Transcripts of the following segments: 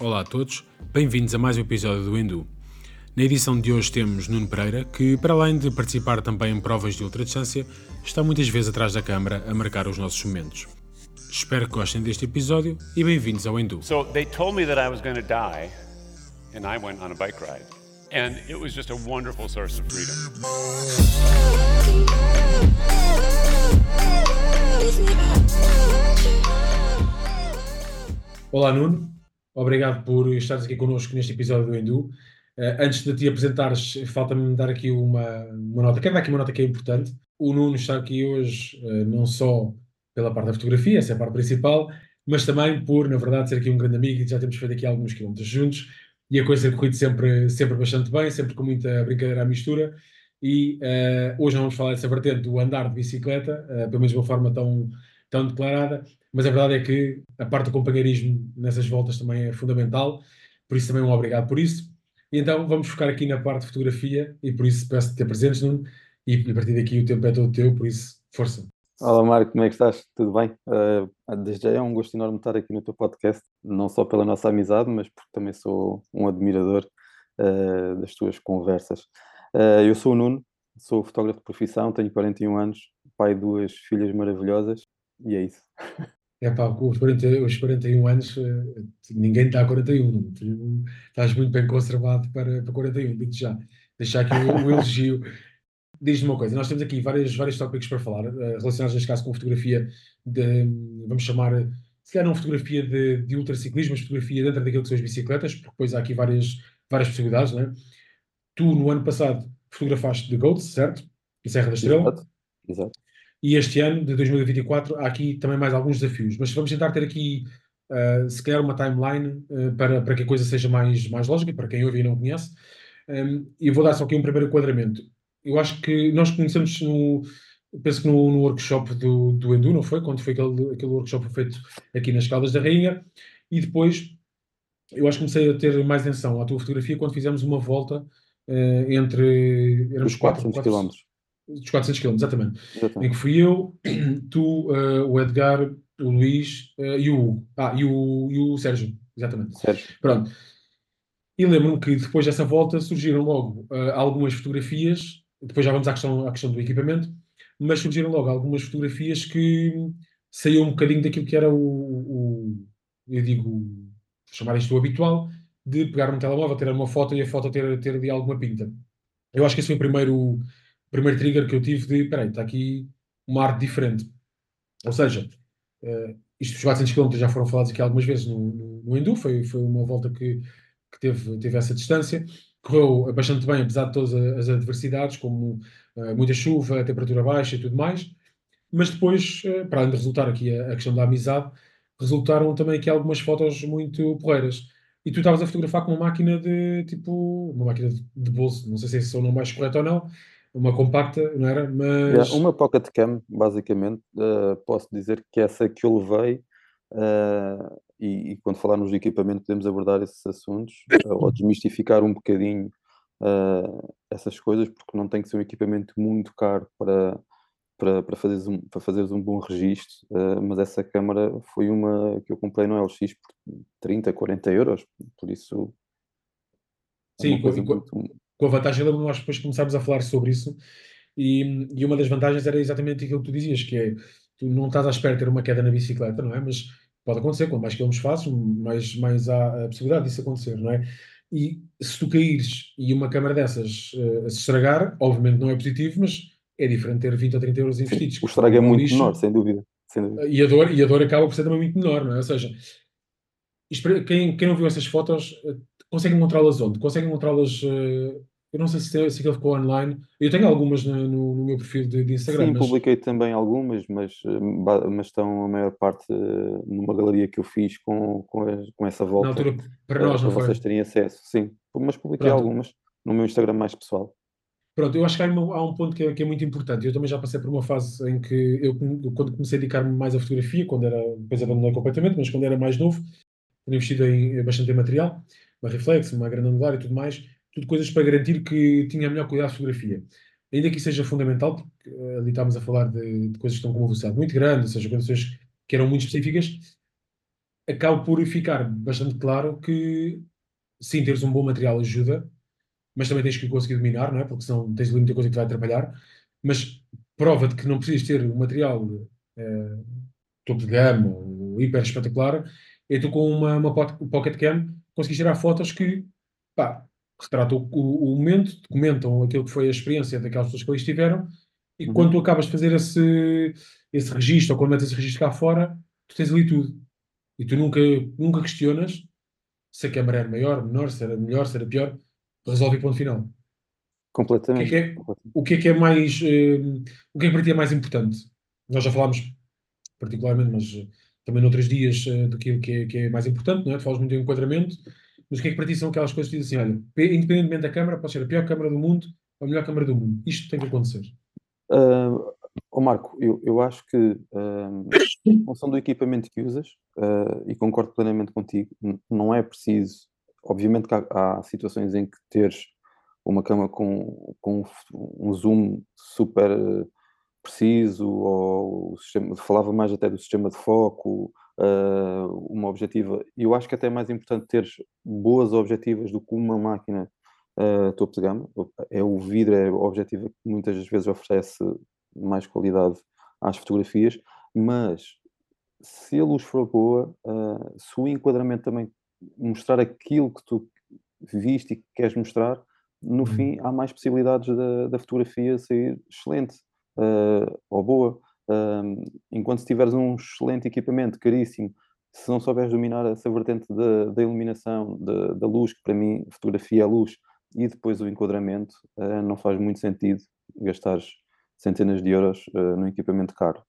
Olá a todos, bem-vindos a mais um episódio do Endu. Na edição de hoje temos Nuno Pereira, que, para além de participar também em provas de ultradistância, está muitas vezes atrás da câmara a marcar os nossos momentos. Espero que gostem deste episódio e bem-vindos ao Endu. So they told me that I was going to die, and I went on a bike ride. And it was just a wonderful source of freedom. Olá Nuno, obrigado por estares aqui connosco neste episódio do Endu. Uh, antes de te apresentares, falta-me dar aqui uma, uma nota. Quero dar aqui uma nota que é importante. O Nuno está aqui hoje uh, não só pela parte da fotografia, essa é a parte principal, mas também por, na verdade, ser aqui um grande amigo e já temos feito aqui alguns quilómetros juntos e a coisa tem corrido sempre, sempre bastante bem, sempre com muita brincadeira à mistura. E uh, hoje não vamos falar dessa vertente do andar de bicicleta, pelo menos de uma forma tão, tão declarada, mas a verdade é que a parte do companheirismo nessas voltas também é fundamental, por isso também um obrigado por isso. E então vamos focar aqui na parte de fotografia e por isso peço-te ter presentes, Nuno, e a partir daqui o tempo é todo teu, por isso, força. Olá Marco, como é que estás? Tudo bem? Uh, desde já é um gosto enorme estar aqui no teu podcast, não só pela nossa amizade, mas porque também sou um admirador uh, das tuas conversas. Uh, eu sou o Nuno, sou fotógrafo de profissão, tenho 41 anos, pai de duas filhas maravilhosas e é isso. É pá, os, 40, os 41 anos, eh, ninguém está a 41, tu estás muito bem conservado para, para 41, digo-te já. Deixar aqui o, elogio. Diz-me uma coisa, nós temos aqui vários, vários tópicos para falar, uh, relacionados neste caso com fotografia de, vamos chamar, se calhar não fotografia de, de ultraciclismo, mas fotografia dentro daquilo que são as bicicletas, porque depois há aqui várias, várias possibilidades, não é? Tu, no ano passado, fotografaste de Goats, certo? Em Serra da Estrela. Exato, exato. E este ano, de 2024, há aqui também mais alguns desafios. Mas vamos tentar ter aqui, uh, se calhar, uma timeline uh, para, para que a coisa seja mais, mais lógica, para quem ouve e não conhece. Um, e vou dar só aqui um primeiro enquadramento. Eu acho que nós conhecemos no. Penso que no, no workshop do, do Endu, não foi? Quando foi aquele, aquele workshop feito aqui nas Caldas da Rainha. E depois, eu acho que comecei a ter mais atenção à tua fotografia quando fizemos uma volta uh, entre. Éramos 400 km dos 400 km, exatamente. exatamente. Em que fui eu, tu, uh, o Edgar, o Luís uh, e o Hugo. Ah, e o, e o Sérgio, exatamente. Sérgio. Pronto. E lembro-me que depois dessa volta surgiram logo uh, algumas fotografias, depois já vamos à questão, à questão do equipamento, mas surgiram logo algumas fotografias que saíam um bocadinho daquilo que era o, o eu digo, chamar isto o habitual, de pegar um telemóvel, ter uma foto e a foto ter, ter ali alguma pinta. Eu acho que esse foi o primeiro primeiro trigger que eu tive de, peraí, está aqui uma arte diferente. Ou seja, uh, isto dos 400 km já foram falados aqui algumas vezes no, no, no Endu, foi, foi uma volta que, que teve, teve essa distância. Correu bastante bem, apesar de todas as adversidades, como uh, muita chuva, temperatura baixa e tudo mais. Mas depois, uh, para além de resultar aqui a, a, questão da amizade, resultaram também aqui algumas fotos muito porreiras. E tu estavas a fotografar com uma máquina de tipo, uma máquina de, de bolso, não sei se esse é o nome mais correto ou não, uma compacta, não era? Mas... uma Pocket Cam, basicamente, uh, posso dizer que essa que eu levei, uh, e, e, quando falarmos de equipamento podemos abordar esses assuntos, uh, ou desmistificar um bocadinho essas coisas, porque não tem que ser um equipamento muito caro para, para, para, fazeres, um, para fazeres um bom registro, mas essa câmara foi uma que eu comprei no LX por 30, 40 euros, por isso... É Sim, muito, com a vantagem, lembro nós depois começámos a falar sobre isso, e, e uma das vantagens era exatamente aquilo que tu dizias, que é, tu não estás à espera de ter uma queda na bicicleta, não é? Mas pode acontecer, quanto mais quilómetros fazes, mais, mais há a possibilidade disso acontecer, não é? E se tu caíres e uma câmara dessas uh, se estragar, obviamente não é positivo, mas é diferente ter 20 ou 30 euros investidos. Sim, o estrago é muito lixo, menor, sem dúvida, sem dúvida. E, a dor, e a dor acaba por ser também muito menor, não é? Ou seja, quem, quem não viu essas fotos eh, consegue encontrá-las onde? Consegue encontrá-las uh, eu não sei se, se aquilo ficou online. Eu tenho algumas no, no, no meu perfil de, de Instagram. Sim, mas... publiquei também algumas, mas, eh, mas estão a maior parte eh, numa galeria que eu fiz com, com, com essa volta. Na altura, para nós, não para foi? vocês terem acesso, sim. Mas publiquei Pronto. algumas no meu Instagram mais pessoal. Pronto, eu acho que há, há um ponto que é, que é, muito importante. Eu também já passei por uma fase em que eu, quando comecei a dedicar-me mais à fotografia, quando era, depois abandonei completamente, mas quando era mais novo, tinha investido em, bastante em material, uma reflex, uma grande angular e tudo mais tudo coisas para garantir que tinha melhor cuidado de fotografia. Ainda que isso seja fundamental, porque uh, ali estamos a falar de, de, coisas que estão com uma velocidade muito grande, ou seja, condições que eram muito específicas, acaba por ficar bastante claro que sim, teres um bom material ajuda, mas também tens que conseguir dominar, não é? Porque senão tens ali muita coisa que te vai atrapalhar. Mas prova de que não precisas ter um material uh, topo de gama ou hiper espetacular, é tu com uma, uma pocket cam conseguis tirar fotos que pá, retratam o, o, momento, documentam aquilo que foi a experiência daquelas pessoas que ali estiveram, e uhum. quando tu acabas de fazer esse, esse registro, ou quando metes esse registro cá fora, tu tens ali tudo. E tu nunca, nunca questionas se a câmera era maior, menor, se era melhor, se era pior, resolve ponto final. Completamente. O que é que é, o que é, que é mais. Uh, o que é que para ti é mais importante? Nós já falámos particularmente, mas uh, também noutros dias, uh, daquilo que é, que é mais importante, não é? Tu falas muito em enquadramento, mas o que é que para ti são aquelas coisas que dizem assim: olha, independentemente da câmera, pode ser a pior câmera do mundo ou a melhor câmera do mundo. Isto tem que acontecer. Uh, oh Marco, eu, eu acho que, uh, em função do equipamento que usas, uh, e concordo plenamente contigo, não é preciso. Obviamente que há, há situações em que teres uma câmera com, com um zoom super preciso, ou sistema, falava mais até do sistema de foco, uh, uma objetiva. Eu acho que até é mais importante teres boas objetivas do que uma máquina uh, topo de gama. É o vidro, é a objetiva que muitas vezes oferece mais qualidade às fotografias, mas se a luz for boa, uh, se o enquadramento também mostrar aquilo que tu viste e que queres mostrar, no uhum. fim há mais possibilidades da, da fotografia sair excelente uh, ou boa. Uh, enquanto se tiveres um excelente equipamento, caríssimo, se não souberes dominar essa vertente da, da iluminação, da, da, luz, que para mim fotografia é luz, e depois o enquadramento, uh, não faz muito sentido gastar centenas de euros uh, no equipamento caro.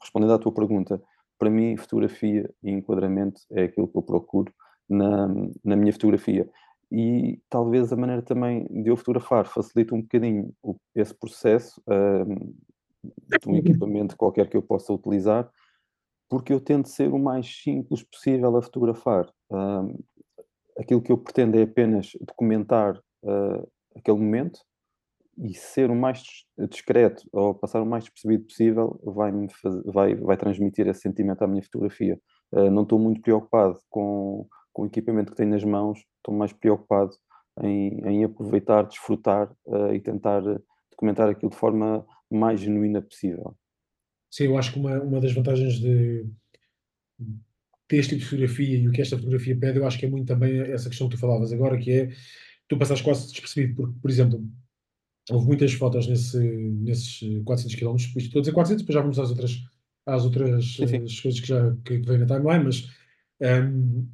Respondendo à tua pergunta, para mim fotografia e enquadramento é aquilo que eu procuro na, na minha fotografia e talvez a maneira também de eu fotografar facilite um bocadinho esse processo um, de um equipamento qualquer que eu possa utilizar, porque eu tento ser o mais simples possível a fotografar. Aquilo que eu pretendo é apenas documentar uh, aquele momento e ser o mais discreto ou passar o mais despercebido possível vai, vai, vai transmitir esse sentimento à minha fotografia. Uh, não estou muito preocupado com com o equipamento que tenho nas mãos, estou mais preocupado em, em aproveitar, desfrutar uh, e tentar documentar aquilo de forma mais genuína possível. Sim, eu acho que uma, uma das vantagens de deste tipo de fotografia e o que esta fotografia pede, eu acho que é muito também essa questão que tu falavas agora, que é tu passaste quase despercebido, porque, por exemplo, houve muitas fotos nesse, nesses 400 km, estou a dizer 400, depois já vamos às outras, às outras sim, sim. coisas que já que, que vem na timeline, mas um,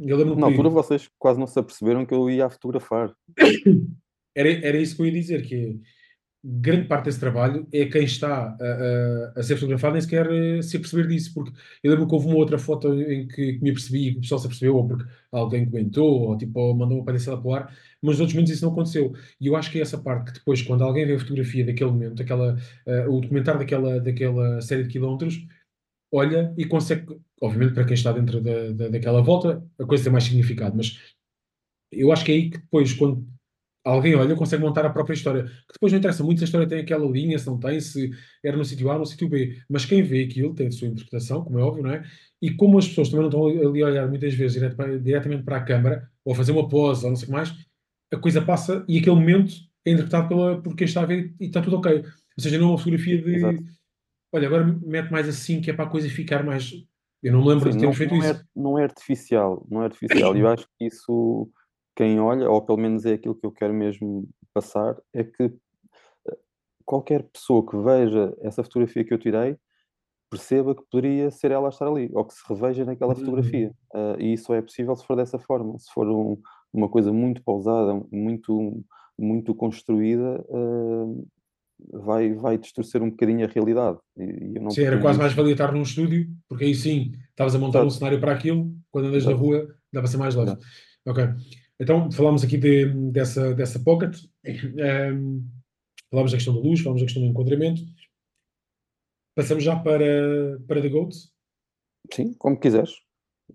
eu lembro Na altura vocês quase não se aperceberam que eu ia fotografar. Era, era isso que eu ia dizer, que grande parte desse trabalho é quem está a, a, a ser fotografado nem sequer eh, se perceber disso, porque eu lembro que houve uma outra foto em que, que me apercebi e que o pessoal se apercebeu, ou porque alguém comentou, ou tipo, ou mandou uma palhaçada para o ar, mas nos outros momentos isso não aconteceu. E eu acho que é essa parte que depois, quando alguém vê a fotografia daquele momento, aquela, uh, o documentário daquela, daquela série de quilómetros, olha e consegue, obviamente para quem está dentro da, da, daquela volta, a coisa tem mais significado, mas eu acho que é aí que depois, quando alguém olha, consegue montar a própria história. Que depois não interessa muito se a história tem aquela linha, se não tem, se era no sítio A ou no sítio B. Mas quem vê aquilo tem a sua interpretação, como é óbvio, não é? E como as pessoas também não estão ali a olhar muitas vezes direto para, diretamente para a câmara, ou a fazer uma pose, ou não sei o que mais, a coisa passa e aquele momento é interpretado pela, por quem está a ver e está tudo ok. Ou seja, não é uma fotografia de. Exato olha, agora mete mais assim, que é para a coisa ficar mais. Eu não me lembro Sim, de termos feito não isso. É, não é artificial, não é artificial. Eu acho que isso, quem olha, ou pelo menos é aquilo que eu quero mesmo passar, é que eh, qualquer pessoa que veja essa fotografia que eu tirei perceba que poderia ser ela a estar ali, ou que se reveja naquela uhum. fotografia. Uh, e isso é possível se for dessa forma. Se for um, uma coisa muito pausada, muito, muito construída, uh, vai, vai distorcer um bocadinho a realidade. E, e sim, era quase mais valia estar num estúdio, porque aí sim, estavas a montar Exato. um cenário para aquilo, quando andas Exato. na rua, dá para ser mais leve. Ok. Então, falámos aqui de, dessa, dessa pocket, um, falámos da questão da luz, falámos da questão do enquadramento. Passamos já para, para The Goat? Sim, como quiseres.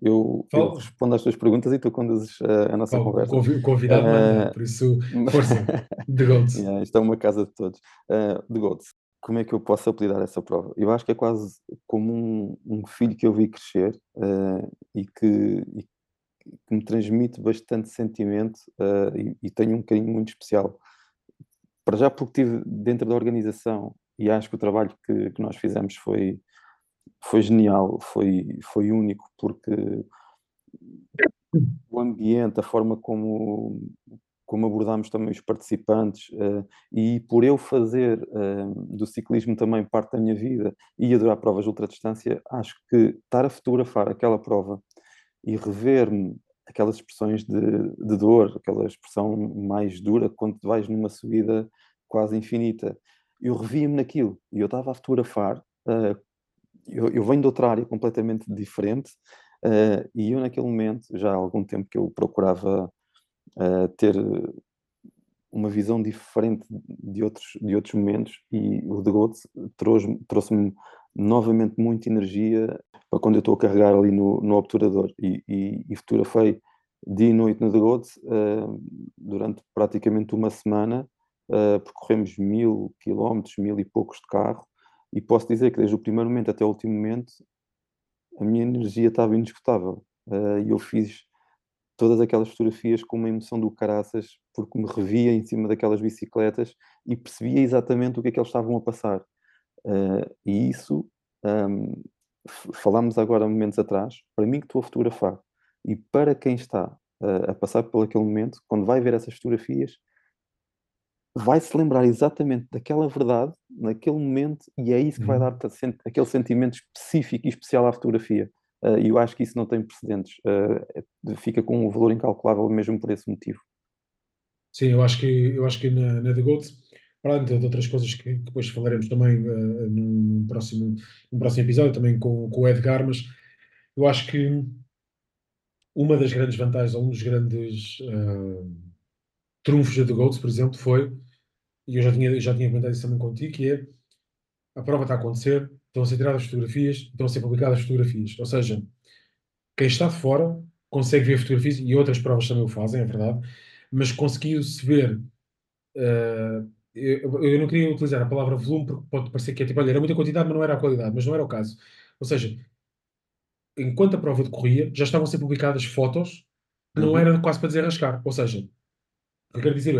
Eu, eu, respondo às tuas perguntas e tu conduzes a, a nossa conversa. O convidado uh, por isso, força, The Goats. Yeah, isto é uma casa de todos. Uh, The Goats. como é que eu posso apelidar essa prova? Eu acho que é quase como um, um filho que eu vi crescer uh, e, que, e, que, me transmite bastante sentimento uh, e, e, tenho um carinho muito especial. Para já porque estive dentro da organização e acho que o trabalho que, que nós fizemos foi, foi genial, foi, foi único, porque o ambiente, a forma como, como abordámos também os participantes, uh, e por eu fazer uh, do ciclismo também parte da minha vida e adorar provas de ultradistância, acho que estar a fotografar aquela prova e rever-me aquelas expressões de, de, dor, aquela expressão mais dura quando vais numa subida quase infinita, eu revia-me naquilo e eu estava a fotografar. Uh, eu, eu, venho de outra área completamente diferente e eu naquele momento, já há algum tempo que eu procurava uh, ter uma visão diferente de outros, de outros momentos e o The Goat trouxe-me trouxe novamente muita energia para quando eu estou a carregar ali no, no obturador e, e, e fotografei dia e noite no The Goat uh, durante praticamente uma semana uh, percorremos mil quilómetros, mil e poucos de carro e posso dizer que desde o primeiro momento até o último momento a minha energia estava indiscutável uh, e eu fiz todas aquelas fotografias com uma emoção do caraças, porque me revia em cima daquelas bicicletas e percebia exatamente o que é que eles estavam a passar. Uh, e isso, um, falámos agora momentos atrás, para mim que estou a fotografar e para quem está uh, a passar por aquele momento, quando vai ver essas fotografias, vai se lembrar exatamente daquela verdade, naquele momento, e é isso que vai uhum. dar aquele sentimento específico e especial à fotografia. Uh, e eu acho que isso não tem precedentes. Fica com um valor incalculável mesmo por esse motivo. Sim, eu acho que, eu acho que na, na The Goat, para de outras coisas que, depois falaremos também uh, num, próximo, num próximo episódio, também com, com o Edgar, mas eu acho que uma das grandes vantagens, ou um dos grandes uh, trunfos da Goats, por exemplo, foi, e eu já tinha, já tinha comentado isso também contigo, que é a prova está a acontecer, estão a ser tiradas fotografias, estão a ser publicadas fotografias. Ou seja, quem está de fora consegue ver fotografias, e outras provas também o fazem, é verdade, mas conseguiu-se ver. Uh, eu, eu, não queria utilizar a palavra volume porque pode parecer que é tipo, olha, era muita quantidade, mas não era a qualidade, mas não era o caso. Ou seja, enquanto a prova decorria, já estavam a ser publicadas fotos que não uhum. era quase para desarrascar. Ou seja, o que eu quero dizer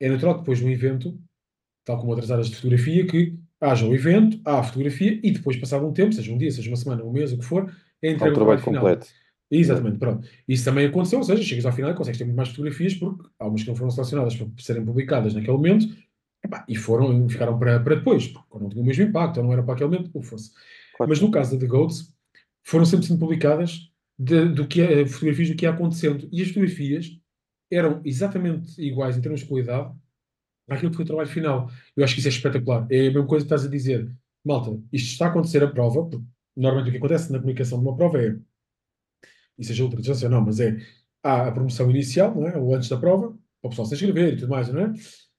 é, é natural que depois de um evento, tal como outras áreas de fotografia, que haja o evento, há a fotografia e depois, passado um tempo, seja um dia, seja uma semana, um mês, o que for, é entregue o trabalho, trabalho completo. Final. Exatamente, pronto. Isso também aconteceu, ou seja, chegas ao final e consegues ter muito mais fotografias porque há umas que não foram selecionadas para serem publicadas naquele momento epá, e foram, ficaram para, para depois, porque não tinham o mesmo impacto, ou não era para aquele momento, ou fosse. Claro. Mas no caso da The Goats, foram sempre sendo publicadas de, do que é, fotografias do que ia acontecendo e as fotografias eram exatamente iguais em termos de qualidade àquilo que foi o trabalho final. Eu acho que isso é espetacular. É a mesma coisa que estás a dizer. Malta, isto está a acontecer a prova, porque normalmente o que acontece na comunicação de uma prova é, e seja outra distância ou não, mas é, há a promoção inicial, não é? ou antes da prova, para o pessoal se inscrever e tudo mais, não é?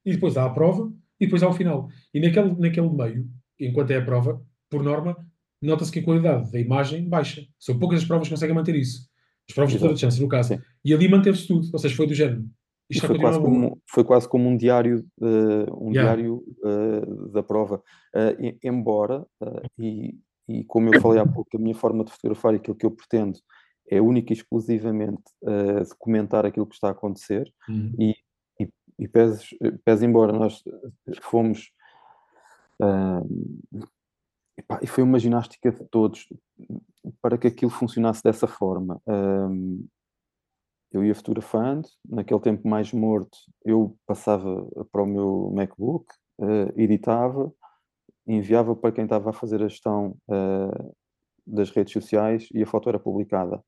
E depois há a prova, e depois há o final. E naquele, naquele meio, enquanto é a prova, por norma, nota-se que a qualidade da imagem baixa. São poucas as provas que conseguem manter isso. As provas de toda a chance, no caso. Sim. E ali manteve-se tudo, ou seja, foi do género. Isto foi, quase como, foi quase como um diário, uh, um yeah. diário uh, da prova. Uh, embora, e, e como eu falei há pouco, a minha forma de fotografar e aquilo que eu pretendo é única e exclusivamente documentar aquilo que está a acontecer uhum. e, e, e pese, pese embora nós fomos epá, e foi uma ginástica de todos para que aquilo funcionasse dessa forma eu ia fotografando, naquele tempo mais morto, eu passava para o meu MacBook, uh, editava, enviava para quem estava a fazer a gestão uh, das redes sociais e a foto era publicada.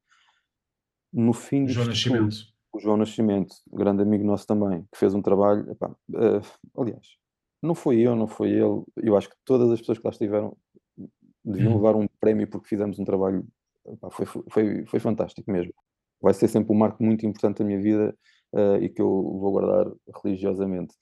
No fim João Nascimento. Tudo, o João Nascimento, grande amigo nosso também, que fez um trabalho, epá, uh, aliás, não foi eu, não foi ele, eu acho que todas as pessoas que lá estiveram deviam uhum. levar um prémio porque fizemos um trabalho, epá, foi, foi, foi fantástico mesmo vai ser sempre um marco muito importante da minha vida uh, e que eu vou guardar religiosamente.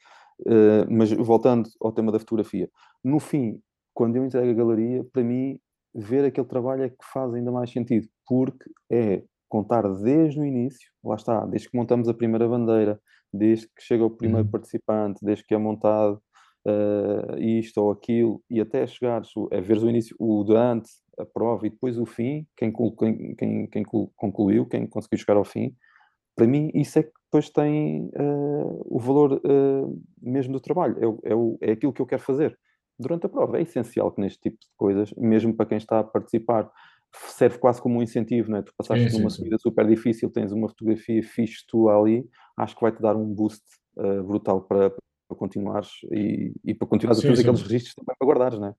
Uh, mas voltando ao tema da fotografia, no fim, quando eu entrego a galeria, para mim, ver aquele trabalho é que faz ainda mais sentido, porque é contar desde o início, lá está, desde que montamos a primeira bandeira, desde que chega o primeiro uhum. participante, desde que é montado uh, isto ou aquilo, e até chegares a ver o início, o durante, a prova e depois o fim, quem, quem, quem, quem concluiu, quem conseguiu chegar ao fim, para mim isso é que depois tem uh, o valor uh, mesmo do trabalho, é, é, o, é aquilo que eu quero fazer. Durante a prova é essencial que neste tipo de coisas, mesmo para quem está a participar, serve quase como um incentivo, não é? Tu passaste por uma subida super difícil, tens uma fotografia fixe tu ali, acho que vai-te dar um boost uh, brutal para, para continuares e, e para continuares sim, a ter aqueles registros também para guardares, não é?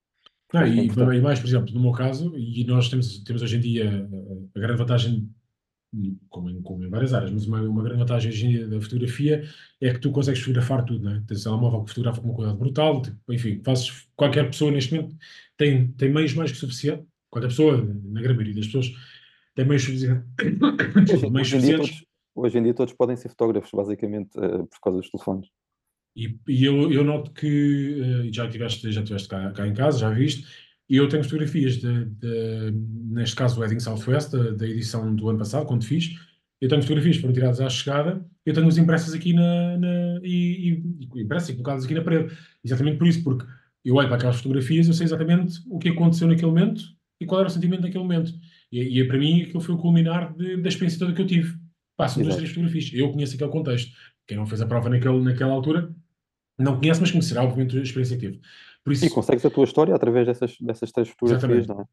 Não, e, e, mais, por exemplo, no meu caso, e nós temos, temos hoje em dia a grande vantagem, como em, como em várias áreas, mas uma, uma grande vantagem hoje em dia da fotografia é que tu consegues fotografar tudo, não é? Tens o telemóvel que fotografa com uma qualidade brutal, tipo, enfim, fazes, qualquer pessoa neste momento tem, tem meios mais que suficiente, qualquer pessoa, na grande maioria das pessoas, tem meios suficientes. meios suficientes. Hoje em dia todos podem ser fotógrafos, basicamente, uh, por causa dos telefones. E, e eu, eu, noto que uh, já tiveste, já tiveste cá, cá, em casa, já viste, e eu tenho fotografias, de, de, neste caso do Wedding Southwest, da, da edição do ano passado, quando fiz, eu tenho fotografias foram tiradas à chegada, eu tenho-as impressas aqui na, na e, e, impressas e colocadas aqui na parede. Exatamente por isso, porque eu olho para aquelas fotografias, eu sei exatamente o que aconteceu naquele momento e qual era o sentimento naquele momento. E, e para mim aquilo foi o culminar de, da experiência toda que eu tive. Passam duas, três fotografias. Eu conheço aquele contexto. Quem não fez a prova naquele, naquela altura não conhece, mas conhecerá, obviamente, a experiência que teve. Por isso, e consegues a tua história através dessas, dessas três fotografias, não é?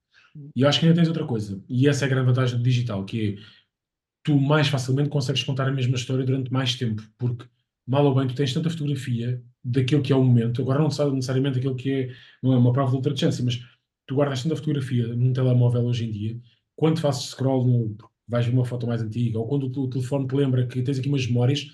E eu acho que ainda tens outra coisa, e essa é a grande vantagem do digital, que é tu mais facilmente consegues contar a mesma história durante mais tempo, porque mal ou bem tu tens tanta fotografia daquilo que é o momento, agora não sabe necessariamente aquilo que é, não é uma prova de ultra-distância, mas tu guardas tanta fotografia num telemóvel hoje em dia, quando fazes scroll no, vais ver uma foto mais antiga, ou quando o, telefone te lembra que tens aqui umas memórias,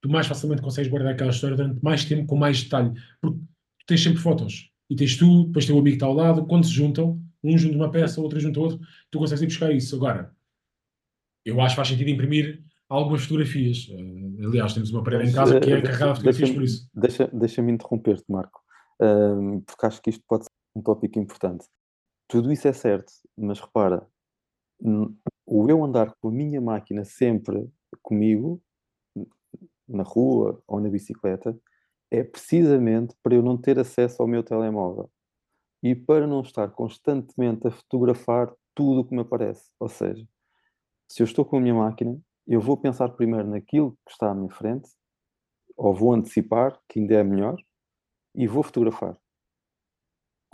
tu mais facilmente consegues guardar aquela história durante mais tempo, com mais detalhe, porque tu tens sempre fotos. E tens tu, depois tem o amigo que está ao lado, quando se juntam, um junta uma peça, outro junta outro, tu consegues ir buscar isso. Agora, eu acho que faz sentido imprimir algumas fotografias. Uh, aliás, temos uma parede em casa que é carregada de fotografias por isso. Deixa-me deixa interromper-te, Marco, uh, porque acho que isto pode ser um tópico importante. Tudo isso é certo, mas repara, o eu andar com a minha máquina sempre comigo na rua ou na bicicleta, é precisamente para eu não ter acesso ao meu telemóvel e para não estar constantemente a fotografar tudo o que me aparece. Ou seja, se eu estou com a minha máquina, eu vou pensar primeiro naquilo que está à minha frente, ou vou antecipar, que ainda é melhor, e vou fotografar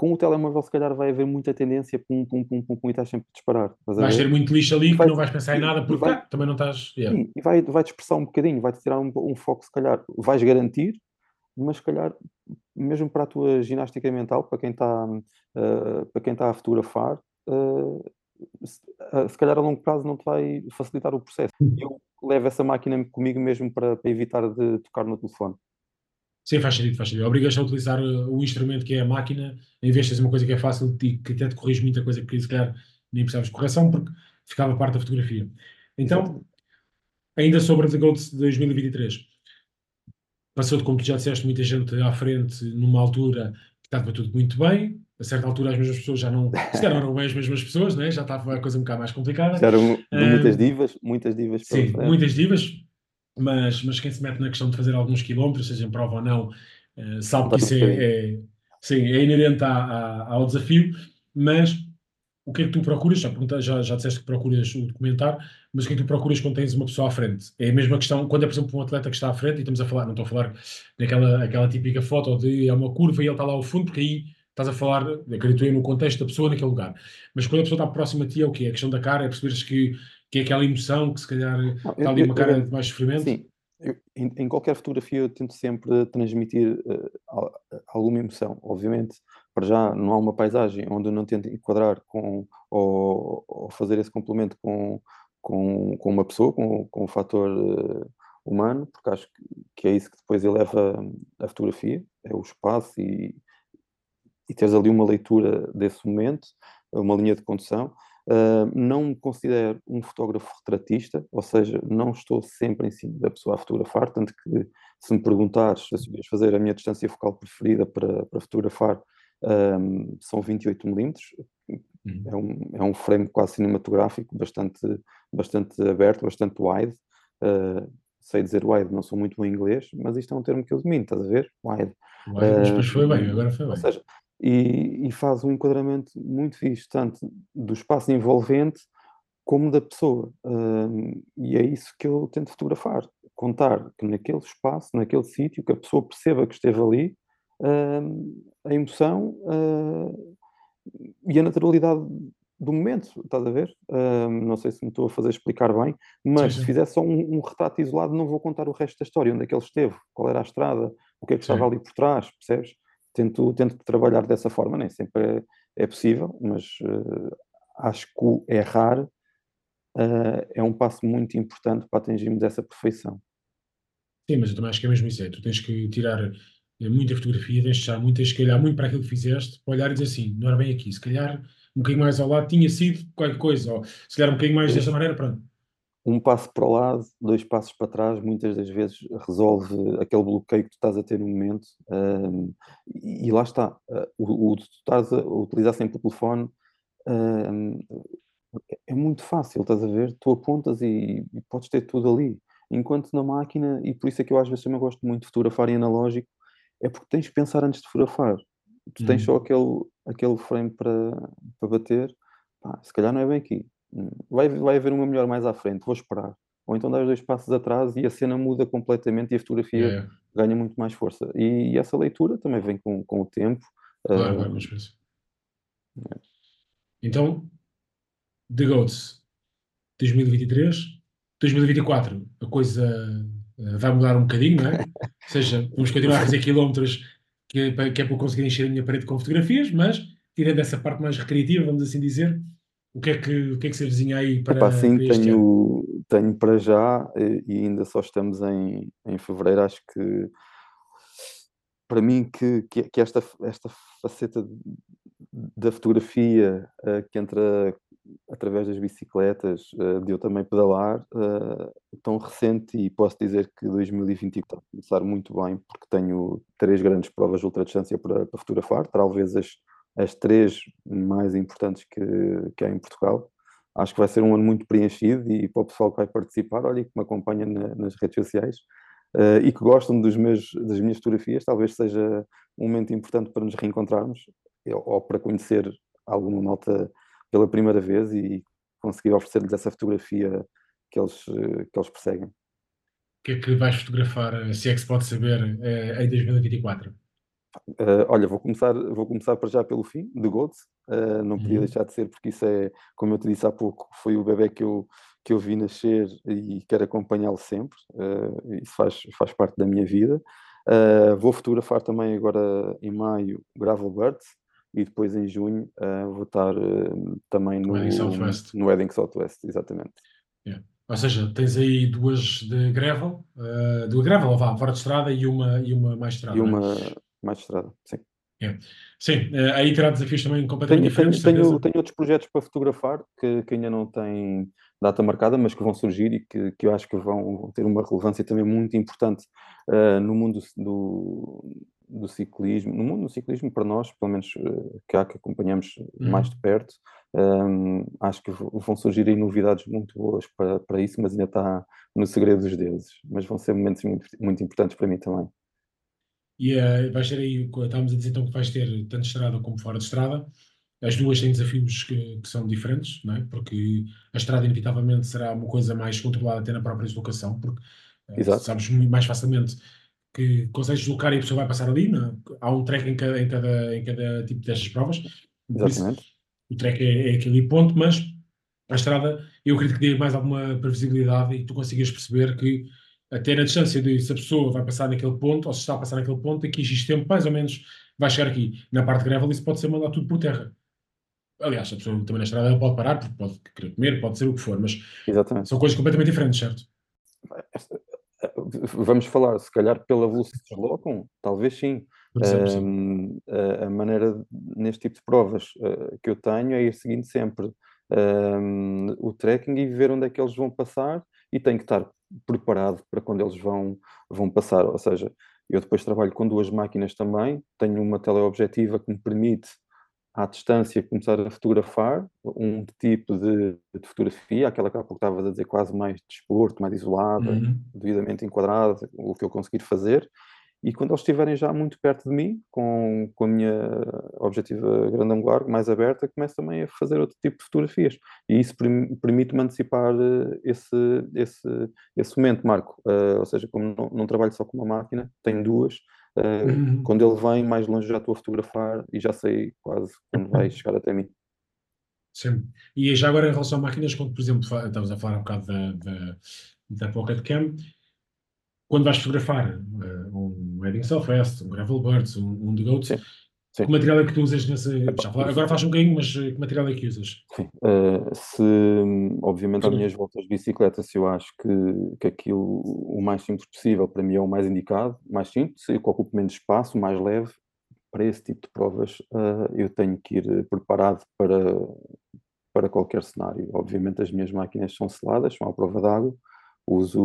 com o telemóvel, se calhar, vai haver muita tendência pum, pum, pum, pum, pum, e estás sempre a disparar. Vais ter muito lixo ali que não vais pensar em nada porque vai, ah, também não estás. Yeah. Sim, e vai, vai dispersar um bocadinho, vai-te tirar um, um, foco, se calhar, vais garantir, mas se calhar, mesmo para a tua ginástica mental, para quem está, uh, para quem está a fotografar, uh, se, uh, se, calhar a longo prazo não te vai facilitar o processo. Eu levo essa máquina comigo mesmo para, para evitar de tocar no telefone. Sim, faz sentido, faz sentido. Obrigas a utilizar uh, o instrumento que é a máquina, em vez de fazer uma coisa que é fácil e que até te corrige muita coisa que se calhar nem precisavas de correção, porque ficava parte da fotografia. Então, ainda sobre a Gold de 2023, passou-te, como tu já disseste, muita gente à frente numa altura que estava tudo muito bem, a certa altura as mesmas pessoas já não, se eram bem as mesmas pessoas, né? já estava a coisa um bocado mais complicada. Eram muitas divas, muitas divas. Sim, muitas divas, mas, mas quem se mete na questão de fazer alguns quilómetros, seja em prova ou não, uh, sabe que isso é, é, sim, é inerente a, a, ao desafio, mas o que é que tu procuras? Já, já, já disseste que procuras o documentar, mas o que é que tu procuras quando tens uma pessoa à frente? É a mesma questão, quando é, por exemplo, um atleta que está à frente, e estamos a falar, não estou a falar naquela aquela típica foto de é uma curva e ele está lá ao fundo, porque aí estás a falar, acredito eu, no contexto da pessoa naquele lugar. Mas quando a pessoa está próxima a ti, é o quê? A questão da cara, é perceberes que que é aquela emoção que se calhar não, está ali eu, uma cara eu, de mais sofrimento? Sim, eu, em, em, qualquer fotografia eu tento sempre transmitir uh, alguma emoção. Obviamente, para já não há uma paisagem onde eu não tento enquadrar com ou, ou fazer esse complemento com, com, com uma pessoa, com, com um fator uh, humano, porque acho que, que, é isso que depois eleva a fotografia, é o espaço e, e teres ali uma leitura desse momento, uma linha de condução. Uh, não me considero um fotógrafo retratista, ou seja, não estou sempre em cima da pessoa a fotografar, tanto que se me perguntares se eu fazer a minha distância focal preferida para, para fotografar, um, são 28 milímetros, uhum. é, um, é um frame quase cinematográfico, bastante, bastante aberto, bastante wide, uh, sei dizer wide, não sou muito bom em inglês, mas isto é um termo que eu domino, estás a ver? Wide. Wide, mas depois foi bem, agora foi bem. Ou seja, e, e, faz um enquadramento muito fixe, tanto do espaço envolvente como da pessoa. Um, e é isso que eu tento fotografar. Contar que naquele espaço, naquele sítio, que a pessoa perceba que esteve ali, um, a emoção uh, e a naturalidade do momento, estás a ver? Não sei se me estou a fazer explicar bem, mas sim, sim. se fizer só um, um, retrato isolado, não vou contar o resto da história, onde é que ele esteve, qual era a estrada, o que é que sim. estava ali por trás, percebes? Tento, tento trabalhar dessa forma, nem sempre é, é possível, mas uh, acho que o errar uh, é um passo muito importante para atingirmos essa perfeição. Sim, mas eu também acho que é mesmo isso. É, tu tens que tirar eh, muita fotografia, tens de deixar muito, tens que olhar muito para aquilo que fizeste, para olhar e dizer assim, não era bem aqui, se calhar um bocadinho mais ao lado tinha sido qualquer coisa, ou se calhar um bocadinho mais desta maneira, pronto. Um passo para o lado, dois passos para trás, muitas das vezes resolve aquele bloqueio que tu estás a ter no momento. Um, e, lá está, uh, o, o tu estás a utilizar sempre o telefone um, é muito fácil, estás a ver? Tu apontas e, e, podes ter tudo ali. Enquanto na máquina, e por isso é que eu às vezes também gosto muito de fotografar em analógico, é porque tens de pensar antes de fotografar. Tu tens hum. só aquele, aquele frame para, para bater, pá, se calhar não é bem aqui. Vai, vai haver uma melhor mais à frente, vou esperar. Ou então dás dois passos atrás e a cena muda completamente e a fotografia yeah. ganha muito mais força. E, e, essa leitura também vem com, com o tempo. Claro, uh, claro, é. Então, The Goats 2023, 2024, a coisa uh, vai mudar um bocadinho, não é? Ou seja, vamos continuar a fazer quilómetros que é, que é para conseguir encher a minha parede com fotografias, mas tirando essa parte mais recreativa, vamos assim dizer, o que é que, o que, é que se avizinha aí para, Epá, sim, para tenho, ano? tenho para já, e ainda só estamos em, em fevereiro, acho que para mim que, que, que esta, esta faceta da fotografia uh, que entra através das bicicletas, uh, de eu também pedalar, uh, tão recente e posso dizer que 2020 está a começar muito bem, porque tenho três grandes provas de ultradistância para, para fotografar, talvez as, as três mais importantes que, que há em Portugal. Acho que vai ser um ano muito preenchido e para o pessoal que vai participar, olha, que me acompanha na, nas redes sociais uh, e que gostam dos meus, das minhas fotografias, talvez seja um momento importante para nos reencontrarmos ou para conhecer alguma nota pela primeira vez e conseguir oferecer-lhes essa fotografia que eles, que eles perseguem. O que é que vais fotografar, se é que se pode saber, eh, em 2024? Uh, olha, vou começar, vou começar para já pelo fim, de Gold. Uh, não podia uhum. deixar de ser, porque isso é, como eu te disse há pouco, foi o bebê que eu, que eu vi nascer e quero acompanhá-lo sempre. Uh, isso faz, faz parte da minha vida. Vou fotografar também agora em maio Gravel Birds, e depois em junho vou estar também no, no Wedding Southwest, exatamente. Yeah. Ou seja, tens aí duas de gravel, uh, de gravel, ou vá, fora de estrada e uma, e uma mais estrada. E é? uma é? mais estrada, sim. Yeah. Sim, uh, aí terá desafios também completamente tenho, diferentes. Tenho, tenho, outros projetos para fotografar que, que, ainda não têm data marcada, mas que vão surgir e que, que eu acho que vão, vão ter uma relevância também muito importante uh, no mundo do, do ciclismo, no mundo do ciclismo, para nós, pelo menos uh, que há que acompanhamos uhum. mais de perto, um, acho que vão surgir aí novidades muito boas para, para isso, mas ainda está no segredo dos deuses. Mas vão ser momentos muito, muito importantes para mim também. E uh, vais ter aí, estávamos a dizer então que vais ter tanto estrada como fora de estrada. As duas têm desafios que, que são diferentes, não é? porque a estrada, inevitavelmente, será uma coisa mais controlada até na própria deslocação, porque uh, sabes mais facilmente que consegues deslocar e a pessoa vai passar ali. Não? É? Há um track em cada, em cada, em cada tipo destas provas. Exatamente. o track é, é aquele ponto, mas a estrada eu acredito que dê mais alguma previsibilidade e tu consigas perceber que até na distância de se a pessoa vai passar naquele ponto ou se está a passar naquele ponto, aqui existe tempo mais ou menos vai chegar aqui. Na parte de gravel isso pode ser mandar tudo por terra. Aliás, a pessoa também na estrada pode parar, porque pode querer comer, pode ser o que for, mas Exatamente. são coisas completamente diferentes, certo? vamos falar, se calhar pela velocidade que deslocam, talvez sim. Um, a, a, maneira neste tipo de provas uh, que eu tenho é ir seguindo sempre um, o tracking e ver onde é que eles vão passar e tenho que estar preparado para quando eles vão, vão passar. Ou seja, eu depois trabalho com duas máquinas também, tenho uma teleobjetiva que me permite à distância começar a fotografar um tipo de, de fotografia, aquela que há pouco estavas a dizer, quase mais de desporto, mais isolada, Uhum. devidamente enquadrada, o que eu conseguir fazer. E quando eles estiverem já muito perto de mim, com, com a minha objetiva grande angular mais aberta, começo também a fazer outro tipo de fotografias. E isso perm- permite-me antecipar eh, esse, esse, esse momento, Marco. Eh, ou seja, como não, não trabalho só com uma máquina, tenho duas. eh, Uhum. Quando ele vem mais longe, já estou a fotografar e já sei quase quando vai chegar até mim. Sim. E já agora em relação a máquinas, quando, por exemplo, estavas a falar um bocado da, da, da Pocket Cam, quando vais fotografar eh, um Wedding Self-Fest, um Gravel Birds, um, um The Goats, Sim, sim. que material é que tu usas fala- agora faz um bocadinho, mas eh, que material é que usas? Sim, eh, se, obviamente, às minhas voltas de bicicleta, se eu acho que, que aquilo o mais simples possível para mim é o mais indicado, mais simples, e que ocupe menos espaço, mais leve, para esse tipo de provas, eh, eu tenho que ir preparado para, para qualquer cenário. Obviamente, as minhas máquinas são seladas, são à prova d'água, uso